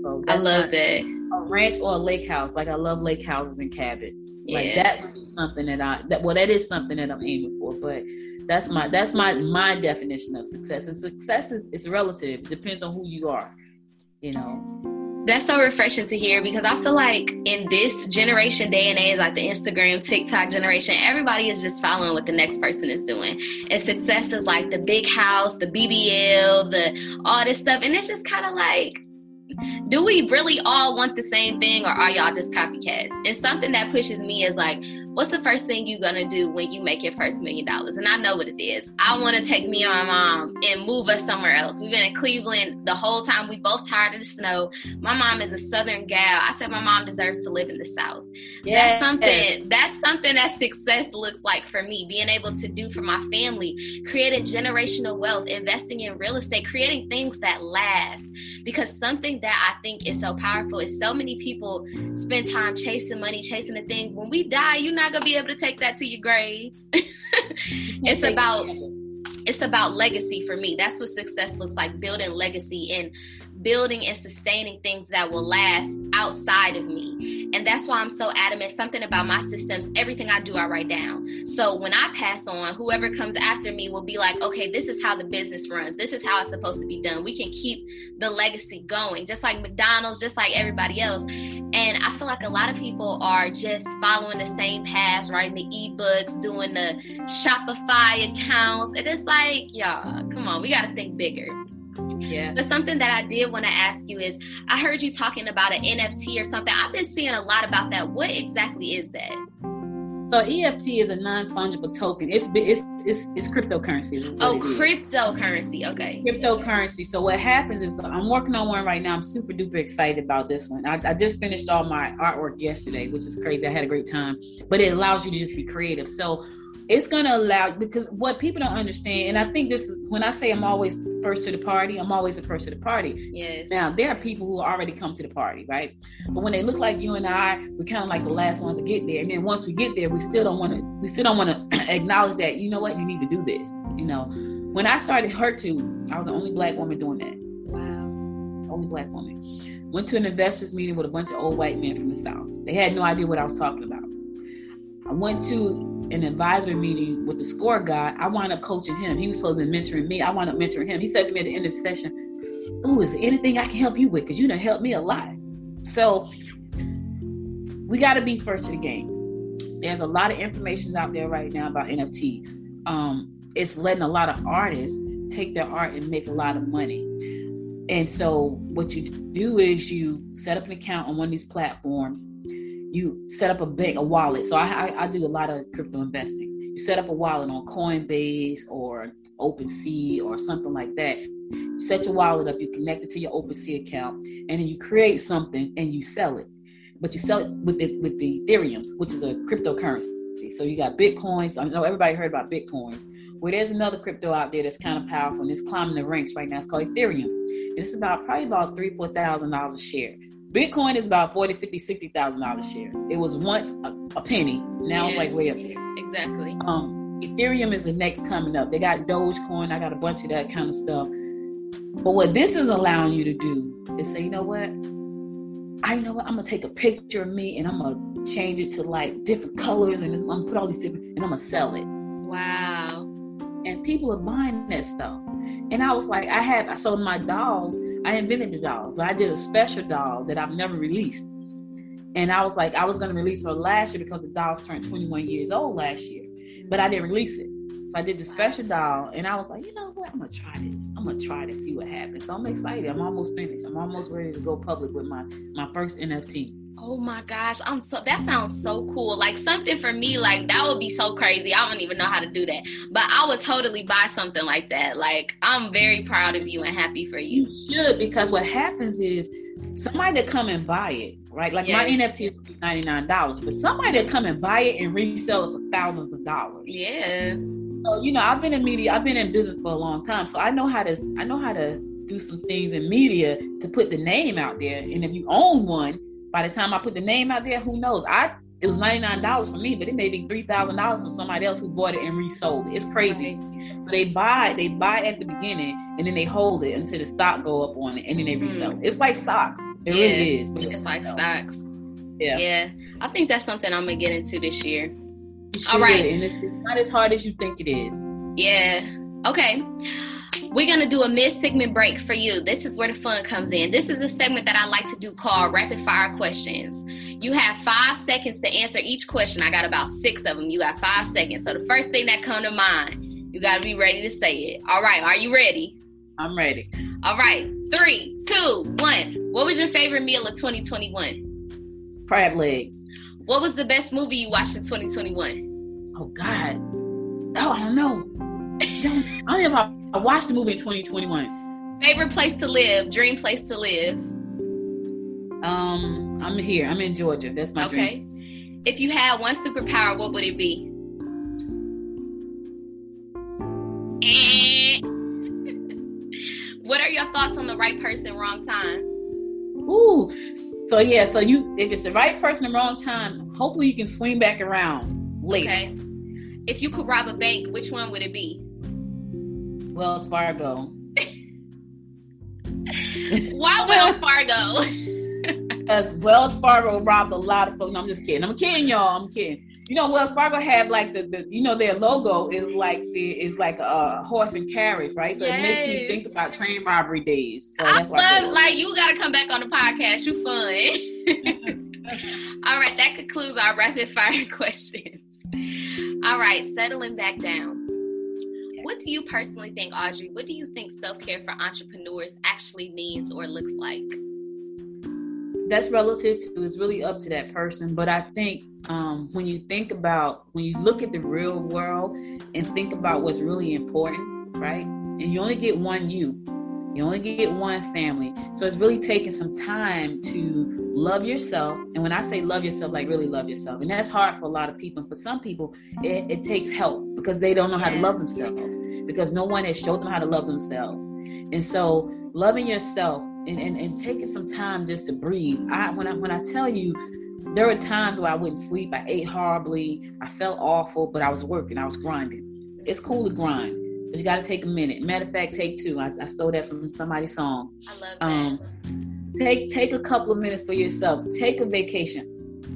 So I love that. a ranch or a lake house. Like I love lake houses and cabins. Yeah. Like that would be something that I that well that is something that I'm aiming for. But that's my that's my my definition of success. And success is it's relative. It depends on who you are. You know that's so refreshing to hear because I feel like in this generation, day and age, like the Instagram, TikTok generation, everybody is just following what the next person is doing. And success is like the big house, the BBL, the all this stuff. And it's just kind of like, do we really all want the same thing or are y'all just copycats? And something that pushes me is like, what's the first thing you're gonna do when you make your first million dollars? And I know what it is. I wanna take me and my mom and move us somewhere else. We've been in Cleveland the whole time. We both tired of the snow. My mom is a southern gal. I said my mom deserves to live in the south. Yeah. That's something that's something that success looks like for me. Being able to do for my family, creating generational wealth, investing in real estate, creating things that last. Because something that I think is so powerful is so many people spend time chasing money, chasing the thing. When we die, you're not not gonna be able to take that to your grave. [LAUGHS] it's about it's about legacy for me. That's what success looks like, building legacy and building and sustaining things that will last outside of me. And that's why I'm so adamant. Something about my systems, everything I do, I write down. So when I pass on, whoever comes after me will be like, okay, this is how the business runs. This is how it's supposed to be done. We can keep the legacy going, just like McDonald's, just like everybody else. And I feel like a lot of people are just following the same paths, writing the ebooks, doing the Shopify accounts. And It is like, y'all, come on, we got to think bigger. Yeah. But something that I did want to ask you is I heard you talking about an NFT or something. I've been seeing a lot about that. What exactly is that? So NFT is a non-fungible token. It's it's it's, it's cryptocurrency. Oh, cryptocurrency. Okay. Cryptocurrency. So what happens is I'm working on one right now. I'm super duper excited about this one. I, I just finished all my artwork yesterday, which is crazy. I had a great time. But it allows you to just be creative. So it's going to allow because what people don't understand and i think this is when i say i'm always first to the party i'm always the first to the party. Yes. Now there are people who already come to the party right? But when they look like you and i we're kind of like the last ones to get there. And then once we get there we still don't want to we still don't want [CLEARS THROAT] to acknowledge that you know what you need to do this you know? When i started HER2 i was the only black woman doing that. Wow. Only black woman. Went to an investors meeting with a bunch of old white men from the south. They had no idea what i was talking about. I went to an advisor meeting with the score guy, I wound up coaching him. He was supposed to be mentoring me. I wound up mentoring him. He said to me at the end of the session, Ooh, is there anything I can help you with? Because you done helped me a lot. So we got to be first to the game. There's a lot of information out there right now about NFTs. Um, it's letting a lot of artists take their art and make a lot of money. And so what you do is you set up an account on one of these platforms you set up a bank, a wallet. So I, I, I do a lot of crypto investing. You set up a wallet on Coinbase or OpenSea or something like that. You set your wallet up, you connect it to your OpenSea account, and then you create something and you sell it. But you sell it with the with the Ethereums, which is a cryptocurrency. So you got Bitcoins. I know everybody heard about Bitcoins. Well, there's another crypto out there that's kind of powerful and it's climbing the ranks right now. It's called Ethereum. And It's about probably about three, four thousand dollars a share. Bitcoin is about 40, 50, 60,000 dollars share. It was once a, a penny. Now yeah, it's like way up there. Exactly. Um, Ethereum is the next coming up. They got Dogecoin. I got a bunch of that kind of stuff. But what this is allowing you to do is say, you know what? I know what I'm gonna take a picture of me and I'm gonna change it to like different colors and I'm gonna put all these different and I'm gonna sell it. Wow. And people are buying that stuff. And I was like, I had I sold my dolls I invented the doll, but I did a special doll that I've never released. And I was like, I was going to release her last year because the dolls turned 21 years old last year, but I didn't release it. So I did the special doll, and I was like, you know what? I'm gonna try this. I'm gonna try to see what happens. So I'm excited. I'm almost finished. I'm almost ready to go public with my my first NFT. Oh my gosh, I'm so that sounds so cool. Like something for me, like that would be so crazy. I don't even know how to do that. But I would totally buy something like that. Like I'm very proud of you and happy for you. You should because what happens is somebody to come and buy it, right? Like yes. my NFT is $99, but somebody to come and buy it and resell it for thousands of dollars. Yeah. So, you know, I've been in media, I've been in business for a long time. So I know how to I know how to do some things in media to put the name out there. And if you own one, by the time I put the name out there, who knows? I it was ninety nine dollars for me, but it may be three thousand dollars for somebody else who bought it and resold it. It's crazy. So they buy they buy at the beginning and then they hold it until the stock go up on it and then they resell mm. it. It's like stocks. It yeah, really is. it's, it's like stocks. Yeah. Yeah. I think that's something I'm gonna get into this year. All right. And it's, it's not as hard as you think it is. Yeah. Okay. We're gonna do a mid-segment break for you. This is where the fun comes in. This is a segment that I like to do called rapid fire questions. You have five seconds to answer each question. I got about six of them. You got five seconds. So the first thing that come to mind, you gotta be ready to say it. All right, are you ready? I'm ready. All right, three, two, one. What was your favorite meal of 2021? Crab legs. What was the best movie you watched in 2021? Oh God. Oh, I don't know. I don't know I watched the movie in 2021. Favorite place to live, dream place to live. Um, I'm here. I'm in Georgia. That's my okay. dream. If you had one superpower, what would it be? [LAUGHS] what are your thoughts on the right person, wrong time? Ooh. So yeah, so you if it's the right person, wrong time, hopefully you can swing back around later. Okay. If you could rob a bank, which one would it be? Wells Fargo. [LAUGHS] Why Wells Fargo? [LAUGHS] Because Wells Fargo robbed a lot of folks. No, I'm just kidding. I'm kidding, y'all. I'm kidding. You know, Wells Fargo have like the, the you know, their logo is like the is like a horse and carriage, right? So yes. it makes me think about train robbery days. So I love like you gotta come back on the podcast. You fun. [LAUGHS] All right, that concludes our rapid fire questions. All right, settling back down what do you personally think, Audrey? What do you think self care for entrepreneurs actually means or looks like? That's relative to it's really up to that person. But I think um, when you think about when you look at the real world and think about what's really important, right? And you only get one you, you only get one family. So it's really taking some time to love yourself. And when I say love yourself, like really love yourself. And that's hard for a lot of people. And for some people, it, it takes help because they don't know how to love themselves because no one has showed them how to love themselves. And so loving yourself and, and, and taking some time just to breathe. I when I when I tell you there were times where I wouldn't sleep. I ate horribly. I felt awful, but I was working. I was grinding. It's cool to grind but you got to take a minute. Matter of fact, take two. I, I stole that from somebody's song. I love that. Um, take take a couple of minutes for yourself. Take a vacation.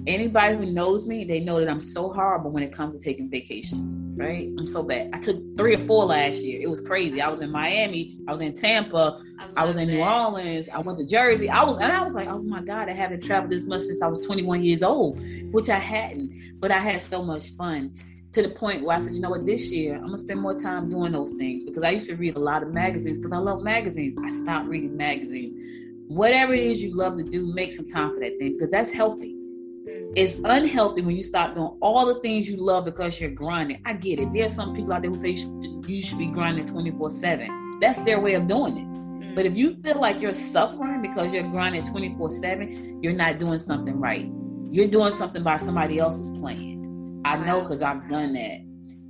Anybody who knows me, they know that I'm so horrible when it comes to taking vacations. Right? I'm so bad. I took three or four last year. It was crazy. I was in Miami. I was in Tampa. I, I was in that. New Orleans. I went to Jersey. I was and I was like, oh my god, I haven't traveled this much since I was 21 years old, which I hadn't. But I had so much fun to the point where I said, you know what, this year I'm gonna spend more time doing those things because I used to read a lot of magazines because I love magazines. I stopped reading magazines. Whatever it is you love to do, make some time for that thing because that's healthy. It's unhealthy when you stop doing all the things you love because you're grinding. I get it. There's some people out there who say you should, be grinding 24 7. That's their way of doing it. But if you feel like you're suffering because you're grinding 24 7, you're not doing something right. You're doing something by somebody else's plan. I know because I've done that.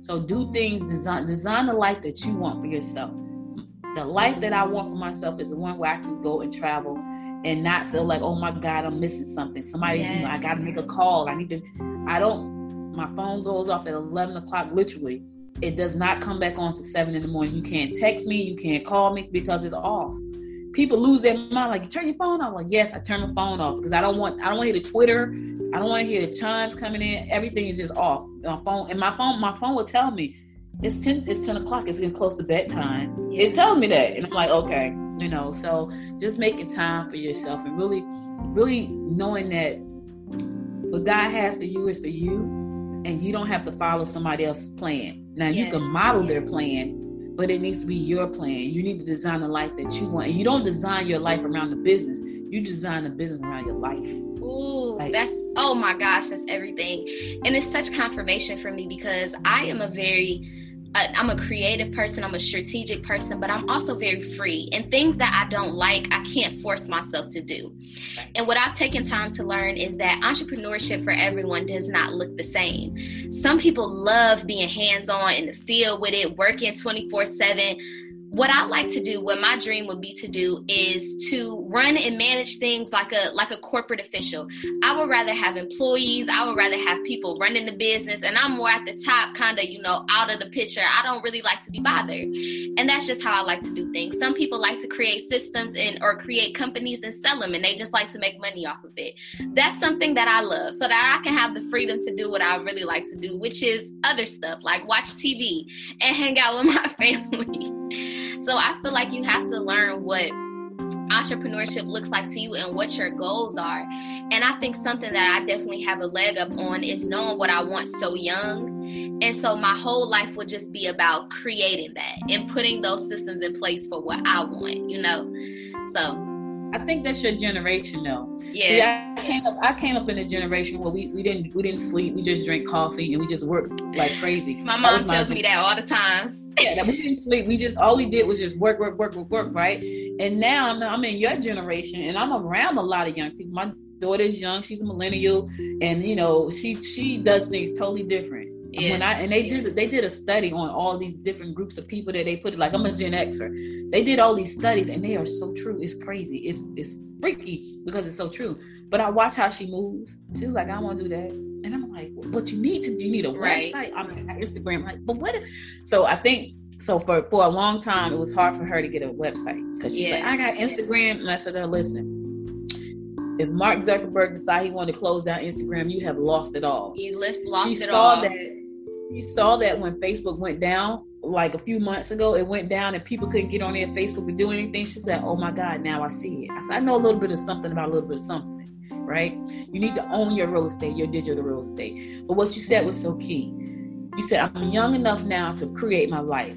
So do things, design design the life that you want for yourself. The life that I want for myself is the one where I can go and travel and not feel like, oh my God, I'm missing something. Somebody, yes. you know, I gotta make a call. I need to, I don't, my phone goes off at 11 o'clock, literally. It does not come back on to seven in the morning. You can't text me, you can't call me because it's off. People lose their mind, like, you turn your phone off. Like, yes, I turn my phone off because I don't want, I don't want to hear the Twitter. I don't want to hear the chimes coming in. Everything is just off. My phone and my phone, my phone will tell me it's ten. It's ten o'clock. It's getting close to bedtime. It tells me that, and I'm like, okay, you know. So just making time for yourself and really, really knowing that what God has for you is for you, and you don't have to follow somebody else's plan. Now yes. you can model their plan, but it needs to be your plan. You need to design the life that you want. And you don't design your life around the business. You design a business around your life. Ooh, like, that's oh my gosh, that's everything. And it's such confirmation for me because I am a very I'm a creative person, I'm a strategic person, but I'm also very free. And things that I don't like, I can't force myself to do. And what I've taken time to learn is that entrepreneurship for everyone does not look the same. Some people love being hands on in the field with it, working 24 7 what I like to do, what my dream would be to do is to run and manage things like a like a corporate official. I would rather have employees, I would rather have people running the business and I'm more at the top kind of, you know, out of the picture. I don't really like to be bothered. And that's just how I like to do things. Some people like to create systems and or create companies and sell them and they just like to make money off of it. That's something that I love so that I can have the freedom to do what I really like to do, which is other stuff like watch TV and hang out with my [LAUGHS] family. So I feel like you have to learn what entrepreneurship looks like to you and what your goals are. And I think something that I definitely have a leg up on is knowing what I want so young. And so my whole life would just be about creating that and putting those systems in place for what I want, you know? So I think that's your generation though. Yeah. See, I came up I came up in a generation where we, we didn't we didn't sleep, we just drank coffee and we just worked like crazy. My mom tells me that all the time yeah, we didn't sleep. We just all we did was just work, work, work, work, work, right? And now I'm, I'm in your generation, and I'm around a lot of young people. My daughter's young; she's a millennial, and you know, she she does things totally different. Yeah. When I and they did they did a study on all these different groups of people that they put like I'm a Gen Xer. They did all these studies and they are so true. It's crazy. It's it's freaky because it's so true. But I watch how she moves. She was like, I want to do that. And I'm like, well, but you need to, you need a right. website. I'm on Instagram. like, but what if? So I think so for for a long time it was hard for her to get a website because she's yeah. like, I got Instagram, and I said, her, listen. If Mark Zuckerberg decided he wanted to close down Instagram, you have lost it all. You list lost she it saw all. That, she saw that when Facebook went down, like a few months ago, it went down and people couldn't get on their Facebook to do anything. She said, Oh my God, now I see it. I said, I know a little bit of something about a little bit of something right? You need to own your real estate, your digital real estate. But what you said was so key. You said, I'm young enough now to create my life.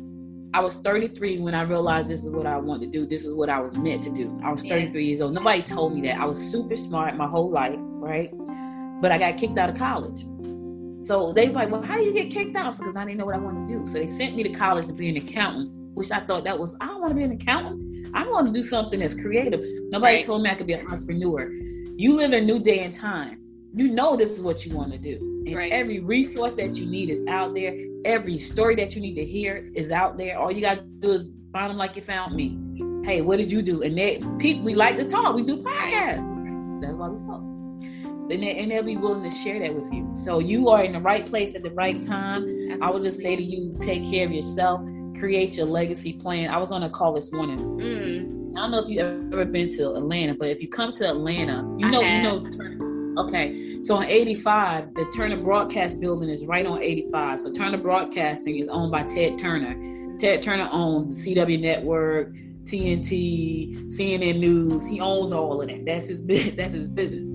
I was 33 when I realized this is what I want to do. This is what I was meant to do. I was 33 yeah. years old. Nobody told me that. I was super smart my whole life, right? But I got kicked out of college. So they were like, well, how do you get kicked out? Because I didn't know what I wanted to do. So they sent me to college to be an accountant, which I thought that was, I don't want to be an accountant. I want to do something that's creative. Nobody right. told me I could be an entrepreneur you live in a new day and time. You know this is what you want to do. And right. every resource that you need is out there. Every story that you need to hear is out there. All you got to do is find them like you found me. Hey, what did you do? And they people we like to talk. We do podcasts. That's why we talk. And, they, and they'll be willing to share that with you. So you are in the right place at the right time. Absolutely. I would just say to you, take care of yourself, create your legacy plan. I was on a call this morning. Mm I don't know if you've ever been to Atlanta, but if you come to Atlanta, you know, you know. Okay, so on 85, the Turner Broadcast Building is right on 85. So Turner Broadcasting is owned by Ted Turner. Ted Turner owns the CW Network, TNT, CNN News. He owns all of that. That's his. [LAUGHS] That's his business.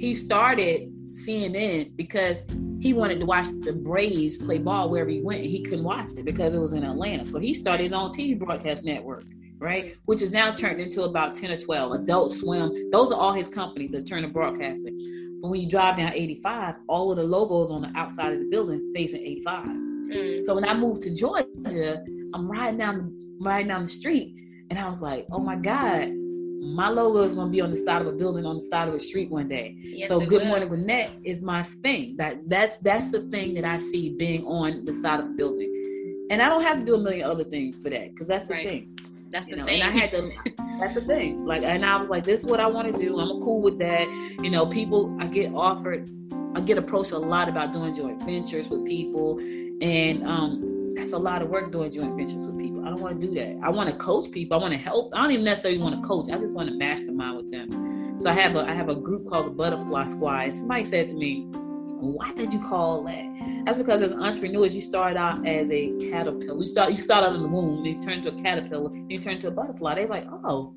He started CNN because he wanted to watch the Braves play ball wherever he went, and he couldn't watch it because it was in Atlanta. So he started his own TV broadcast network right? Which is now turned into about 10 or 12. Adult Swim, those are all his companies that turn Turner Broadcasting. But when you drive down 85, all of the logos on the outside of the building facing 85. Mm. So when I moved to Georgia, I'm riding down riding down the street and I was like, oh my God, my logo is gonna be on the side of a building on the side of a street one day. Yes, so Good will. Morning Gwinnett is my thing. That that's that's the thing that I see being on the side of a building. And I don't have to do a million other things for that because that's the right. thing. That's the know, thing. And I had to. that's the thing. Like, and I was like, this is what I want to do. I'm cool with that. You know, people. I get offered. I get approached a lot about doing joint ventures with people, and um, that's a lot of work doing joint ventures with people. I don't want to do that. I want to coach people. I want to help. I don't even necessarily want to coach. I just want to mastermind with them. So I have a I have a group called the Butterfly Squad. Somebody said to me, why did you call that? That's because as entrepreneurs, you start out as a caterpillar. You start you start out in the womb, you turn into a caterpillar, you turn into a butterfly. They're like, oh,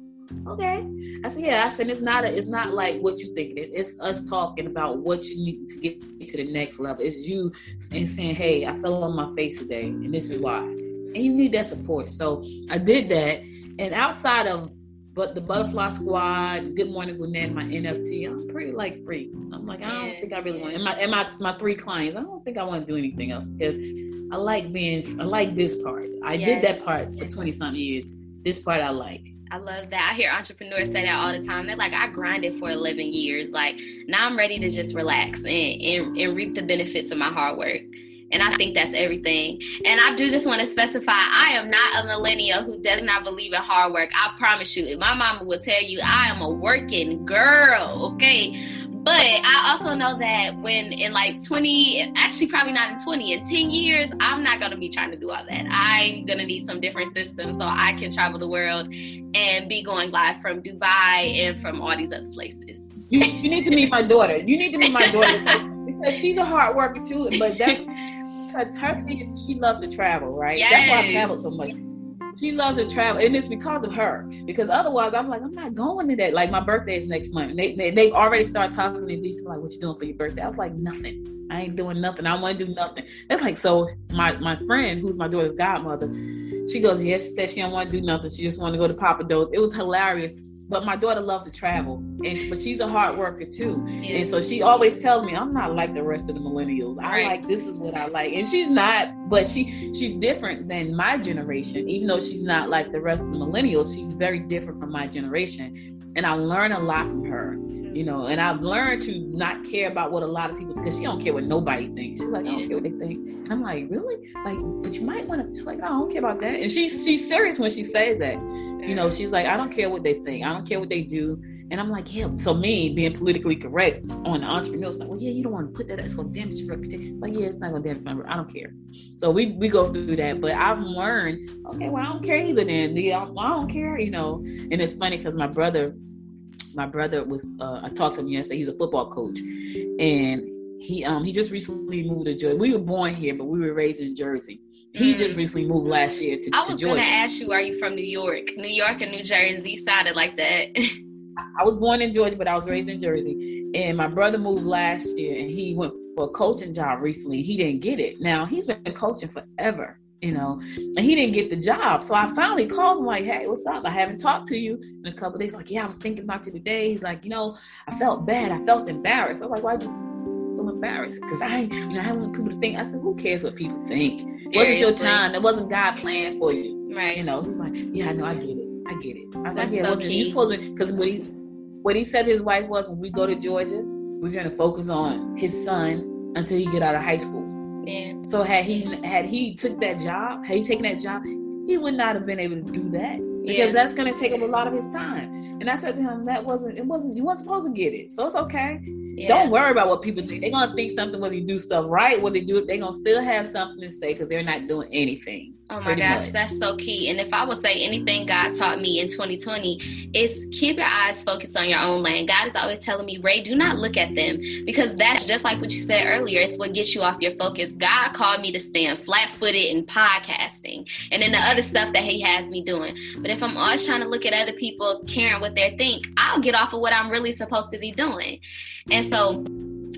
okay. I said, yeah. I said it's not a, it's not like what you think it is. It's us talking about what you need to get to the next level. It's you and saying, hey, I fell on my face today, and this is why. And you need that support. So I did that. And outside of but the Butterfly Squad, Good Morning Gwinnett, my NFT, I'm pretty like free. I'm like, I don't think I really want. And my and my my three clients, I don't think I want to do anything else because I like being. I like this part. I yes. did that part for twenty something years. This part I like. I love that. I hear entrepreneurs say that all the time. They're like, I grinded for 11 years. Like, now I'm ready to just relax and, and, and reap the benefits of my hard work. And I think that's everything. And I do just want to specify I am not a millennial who does not believe in hard work. I promise you. If my mama will tell you I am a working girl, okay? But I also know that when in like 20, actually probably not in 20, in 10 years, I'm not gonna be trying to do all that. I'm gonna need some different systems so I can travel the world and be going live from Dubai and from all these other places. You, you need to meet my daughter. You need to meet my daughter [LAUGHS] because she's a hard worker too. But that's her, her thing is she loves to travel, right? Yes. That's why I travel so much she loves to travel, and it's because of her. Because otherwise, I'm like, I'm not going to that. Like my birthday is next month. They they they already start talking to me. Like, what you doing for your birthday? I was like, nothing. I ain't doing nothing. I want to do nothing. That's like so. My my friend, who's my daughter's godmother, she goes, yeah. She said she don't want to do nothing. She just want to go to Pappadeaux. It was hilarious but my daughter loves to travel and but she's a hard worker too. Yeah. and so she always tells me i'm not like the rest of the millennials. I right. like this is what i like. And she's not but she she's different than my generation. Even though she's not like the rest of the millennials she's very different from my generation. And i learn a lot from her you know and i've learned to not care about what a lot of people because she don't care what nobody thinks. She's like i don't care what they think. And i'm like really? Like but you might want to she's like no, i don't care about that. And she's she's serious when she says that. You know she's like i don't care what they think. I don't care what they do. And i'm like yeah so me being politically correct on the entrepreneur side well yeah you don't want to put that it's going to damage your reputation. Like yeah it's not going to damage my i don't care. So we we go through that but i've learned okay well i don't care either then Yeah, i don't care you know. And it's funny because my brother my brother was uh, I talked to him yesterday. He's a football coach, and he um he just recently moved to Georgia. We were born here, but we were raised in Jersey. He mm. just recently moved last year to, I was Georgia. gonna ask you, are you from New York? New York and New Jersey sounded like that. I was born in Georgia, but I was raised in Jersey. And my brother moved last year, and he went for a coaching job recently. He didn't get it. Now he's been coaching forever you know, and he didn't get the job. So I finally called him like, hey, what's up? I haven't talked to you in a couple days. Like, yeah, I was thinking about you today. He's like, you know, I felt bad. I felt embarrassed. I was like, you feel embarrassed? Because I, you know, I want people to think. I said, who cares what people think? It wasn't your time. It wasn't God planned for you. Right. You know, he's like, yeah, I know, I get it. I get it. I was That's like, yeah, so wasn't you supposed to? Because what he, what he said his wife was, when we go to Georgia, we're gonna focus on his son until he get out of high school. Yeah. So had he had he took that job, had he taken that job, he would not have been able to do that because yeah. that's going to take up a lot of his time. And I said to him, that wasn't it wasn't you weren't supposed to get it, so it's okay. Yeah. Don't worry about what people think. They're gonna think something whether you do stuff right, whether you do it, they're gonna still have something to say because they're not doing anything. Oh my gosh, much. that's so key. And if I would say anything God taught me in 2020 is keep your eyes focused on your own lane. God is always telling me, Ray, do not look at them because that's just like what you said earlier. It's what gets you off your focus. God called me to stand flat footed in podcasting and then the other stuff that He has me doing. But if I'm always trying to look at other people caring what they think, I'll get off of what I'm really supposed to be doing. And so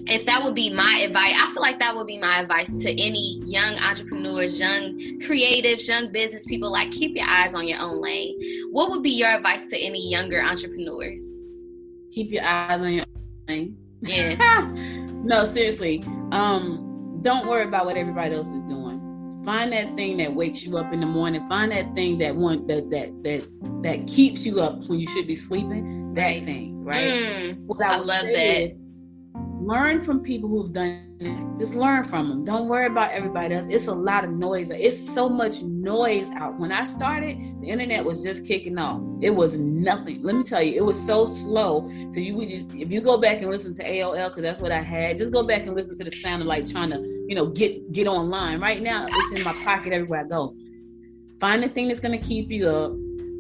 if that would be my advice, I feel like that would be my advice to any young entrepreneurs, young creatives, young business people. Like, keep your eyes on your own lane. What would be your advice to any younger entrepreneurs? Keep your eyes on your own lane. Yeah. [LAUGHS] no, seriously. Um, don't worry about what everybody else is doing. Find that thing that wakes you up in the morning. Find that thing that one that that that that keeps you up when you should be sleeping. That right. thing, right? Mm, I, I love that learn from people who've done this. Just learn from them. Don't worry about everybody else. It's a lot of noise. It's so much noise out. When I started, the internet was just kicking off. It was nothing. Let me tell you, it was so slow. So you would just, if you go back and listen to AOL, because that's what I had, just go back and listen to the sound of like trying to, you know, get get online. Right now, it's in my pocket everywhere I go. Find the thing that's gonna keep you up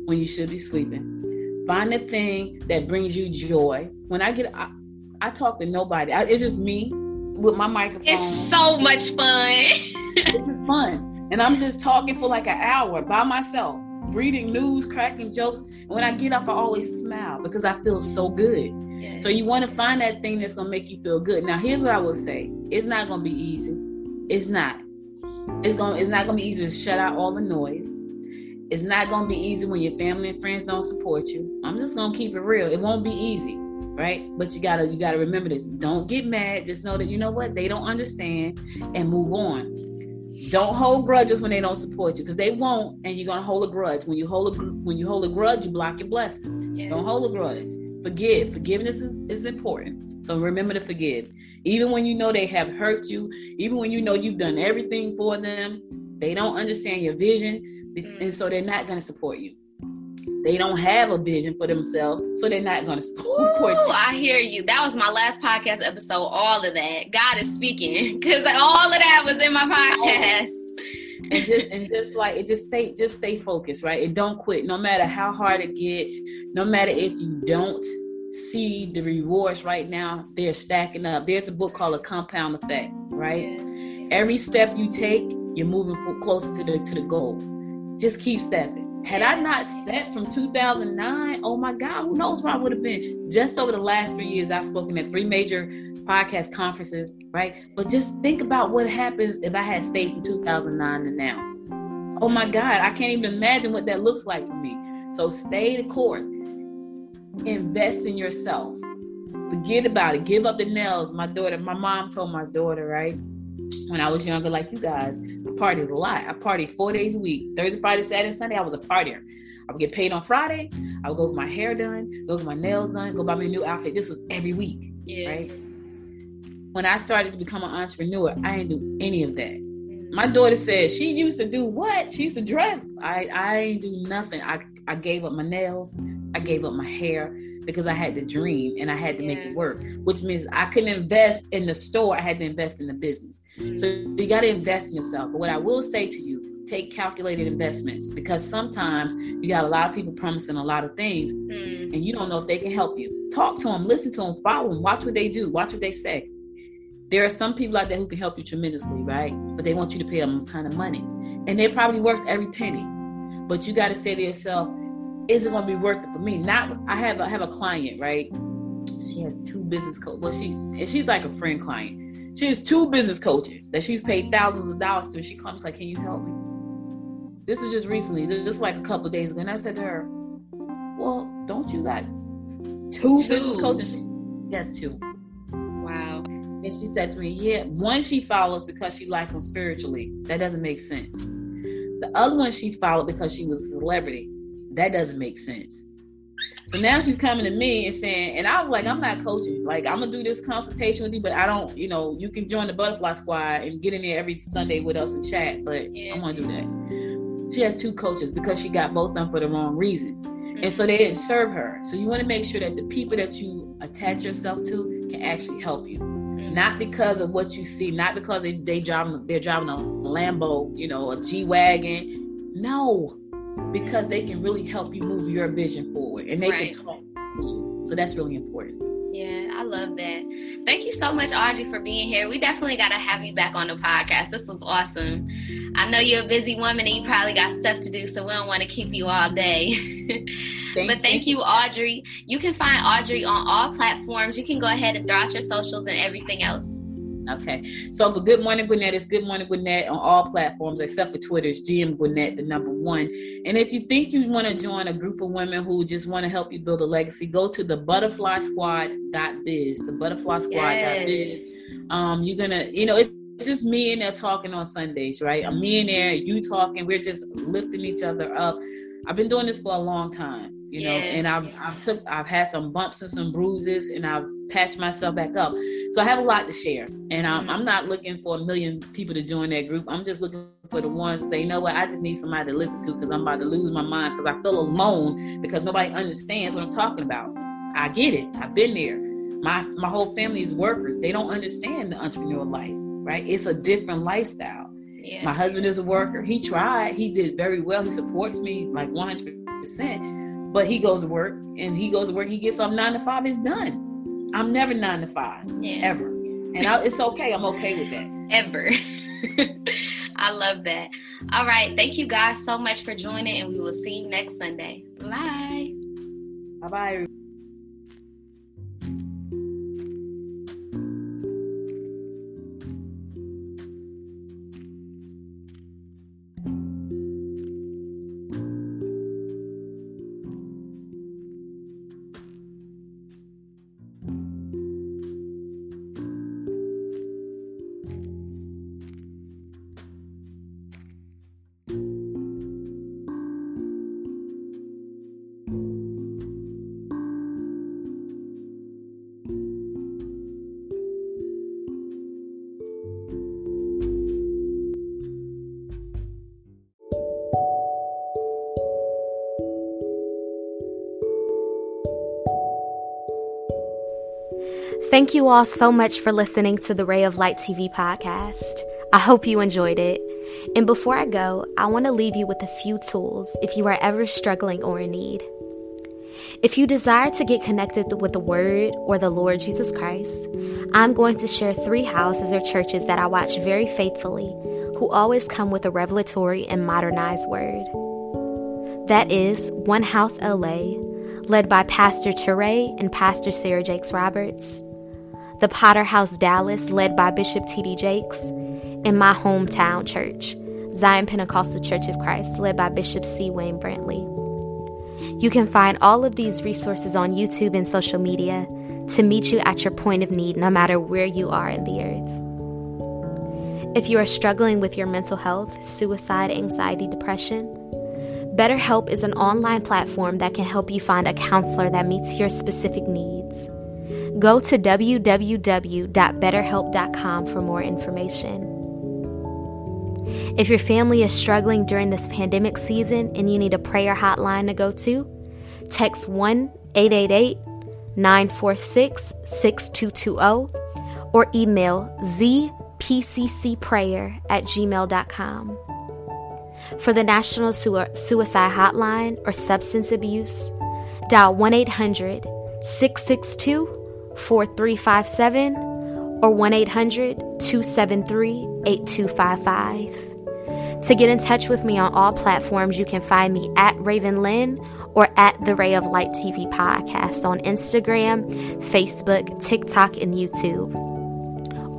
when you should be sleeping. Find the thing that brings you joy. When I get, I, talk to nobody. I, it's just me with my microphone. It's so much fun. [LAUGHS] this is fun. And I'm just talking for like an hour by myself, reading news, cracking jokes. And when I get off, I always smile because I feel so good. Yes. So you want to find that thing that's gonna make you feel good. Now, here's what I will say: it's not gonna be easy. It's not. It's gonna. It's not gonna be easy to shut out all the noise. It's not gonna be easy when your family and friends don't support you. I'm just gonna keep it real. It won't be easy right but you gotta you gotta remember this don't get mad just know that you know what they don't understand and move on don't hold grudges when they don't support you because they won't and you're gonna hold a grudge when you hold a when you hold a grudge you block your blessings yes. don't hold a grudge Forgive. Forgiveness is, is important. So remember to forgive. Even when you know they have hurt you, even when you know you've done everything for them, they don't understand your vision, mm. and so they're not going to support you. They don't have a vision for themselves, so they're not going to support you. I hear you. That was my last podcast episode. All of that, God is speaking, because all of that was in my podcast. and just and just like it, just stay just stay focused, right? And don't quit, no matter how hard it get, no matter if you don't see the rewards right now, they're stacking up. There's a book called A Compound Effect, right? Every step you take, you're moving closer to the to the goal. Just keep stepping. Had I not stepped from 2009, oh my God, who knows where I would have been? Just over the last three years, I've spoken at three major podcast conferences, right? But just think about what happens if I had stayed from 2009 to now. Oh my God, I can't even imagine what that looks like for me. So stay the course. Invest in yourself. Forget about it. Give up the nails. My daughter, my mom told my daughter, right? When I was younger, like you guys, I partied a lot. I partied four days a week. Thursday, Friday, Saturday, Sunday, I was a partier. I would get paid on Friday. I would go get my hair done, go get my nails done, go buy me a new outfit. This was every week, yeah. right? When I started to become an entrepreneur, I didn't do any of that. My daughter said she used to do what? She used to dress. I I didn't do nothing. I I gave up my nails. I gave up my hair because I had to dream and I had to yeah. make it work, which means I couldn't invest in the store. I had to invest in the business. So you got to invest in yourself. But what I will say to you, take calculated investments because sometimes you got a lot of people promising a lot of things mm. and you don't know if they can help you. Talk to them, listen to them, follow them, watch what they do, watch what they say. There are some people out there who can help you tremendously, right? But they want you to pay them a ton of money. And they're probably worth every penny. But you got to say to yourself, is it going to be worth it for me? Not. I have I have a client, right? She has two business coaches. Well, she and she's like a friend client. She has two business coaches that she's paid thousands of dollars to. And she comes like, "Can you help me?" This is just recently. This is like a couple days ago, and I said to her, "Well, don't you got two, two. business coaches?" She has two. Wow. And she said to me, "Yeah, one she follows because she likes them spiritually. That doesn't make sense." The other one she followed because she was a celebrity. That doesn't make sense. So now she's coming to me and saying, and I was like, I'm not coaching. Like, I'm gonna do this consultation with you, but I don't, you know, you can join the butterfly squad and get in there every Sunday with us and chat, but yeah. I want to do that. She has two coaches because she got both of them for the wrong reason. And so they didn't serve her. So you want to make sure that the people that you attach yourself to can actually help you. Not because of what you see, not because they, they drive, they're driving a Lambo, you know, a G Wagon. No, because they can really help you move your vision forward and they right. can talk to you. So that's really important. Love that. Thank you so much, Audrey, for being here. We definitely got to have you back on the podcast. This was awesome. I know you're a busy woman and you probably got stuff to do, so we don't want to keep you all day. [LAUGHS] thank, but thank you, Audrey. You can find Audrey on all platforms. You can go ahead and throw out your socials and everything else. Okay. So Good Morning Gwinnett, it's Good Morning Gwinnett on all platforms except for Twitter. It's GM Gwinnett, the number one. And if you think you want to join a group of women who just want to help you build a legacy, go to the butterfly squad.biz. The butterfly squad.biz. Yes. Um, you're gonna, you know, it's it's just me and there talking on Sundays, right? I'm me and there, you talking, we're just lifting each other up. I've been doing this for a long time, you know, and I've I've took I've had some bumps and some bruises and I've patched myself back up. So I have a lot to share. And I'm, I'm not looking for a million people to join that group. I'm just looking for the ones to say, you know what, I just need somebody to listen to because I'm about to lose my mind because I feel alone because nobody understands what I'm talking about. I get it. I've been there. My my whole family is workers. They don't understand the entrepreneur life, right? It's a different lifestyle. Yeah. My husband is a worker. He tried. He did very well. He supports me like 100%. But he goes to work and he goes to work. He gets up nine to five. It's done I'm never nine to five, yeah. ever. And I, it's okay. I'm okay with that. Ever. [LAUGHS] I love that. All right. Thank you guys so much for joining, and we will see you next Sunday. Bye. Bye bye. Thank you all so much for listening to the Ray of Light TV podcast. I hope you enjoyed it. And before I go, I want to leave you with a few tools if you are ever struggling or in need. If you desire to get connected with the Word or the Lord Jesus Christ, I'm going to share three houses or churches that I watch very faithfully who always come with a revelatory and modernized word. That is One House LA, led by Pastor Touré and Pastor Sarah Jakes Roberts, the Potter House Dallas, led by Bishop T.D. Jakes, and my hometown church, Zion Pentecostal Church of Christ, led by Bishop C. Wayne Brantley. You can find all of these resources on YouTube and social media to meet you at your point of need, no matter where you are in the earth. If you are struggling with your mental health, suicide, anxiety, depression, BetterHelp is an online platform that can help you find a counselor that meets your specific needs. Go to www.betterhelp.com for more information. If your family is struggling during this pandemic season and you need a prayer hotline to go to, text 1 888 946 6220 or email zpccprayer at gmail.com. For the National Suicide Hotline or Substance Abuse, dial 1 800 662 4357 or 1 800 273 8255. To get in touch with me on all platforms, you can find me at Raven Lynn or at the Ray of Light TV podcast on Instagram, Facebook, TikTok, and YouTube.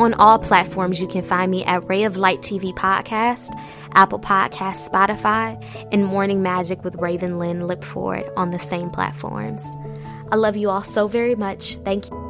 On all platforms, you can find me at Ray of Light TV podcast, Apple Podcast, Spotify, and Morning Magic with Raven Lynn Lipford on the same platforms. I love you all so very much. Thank you.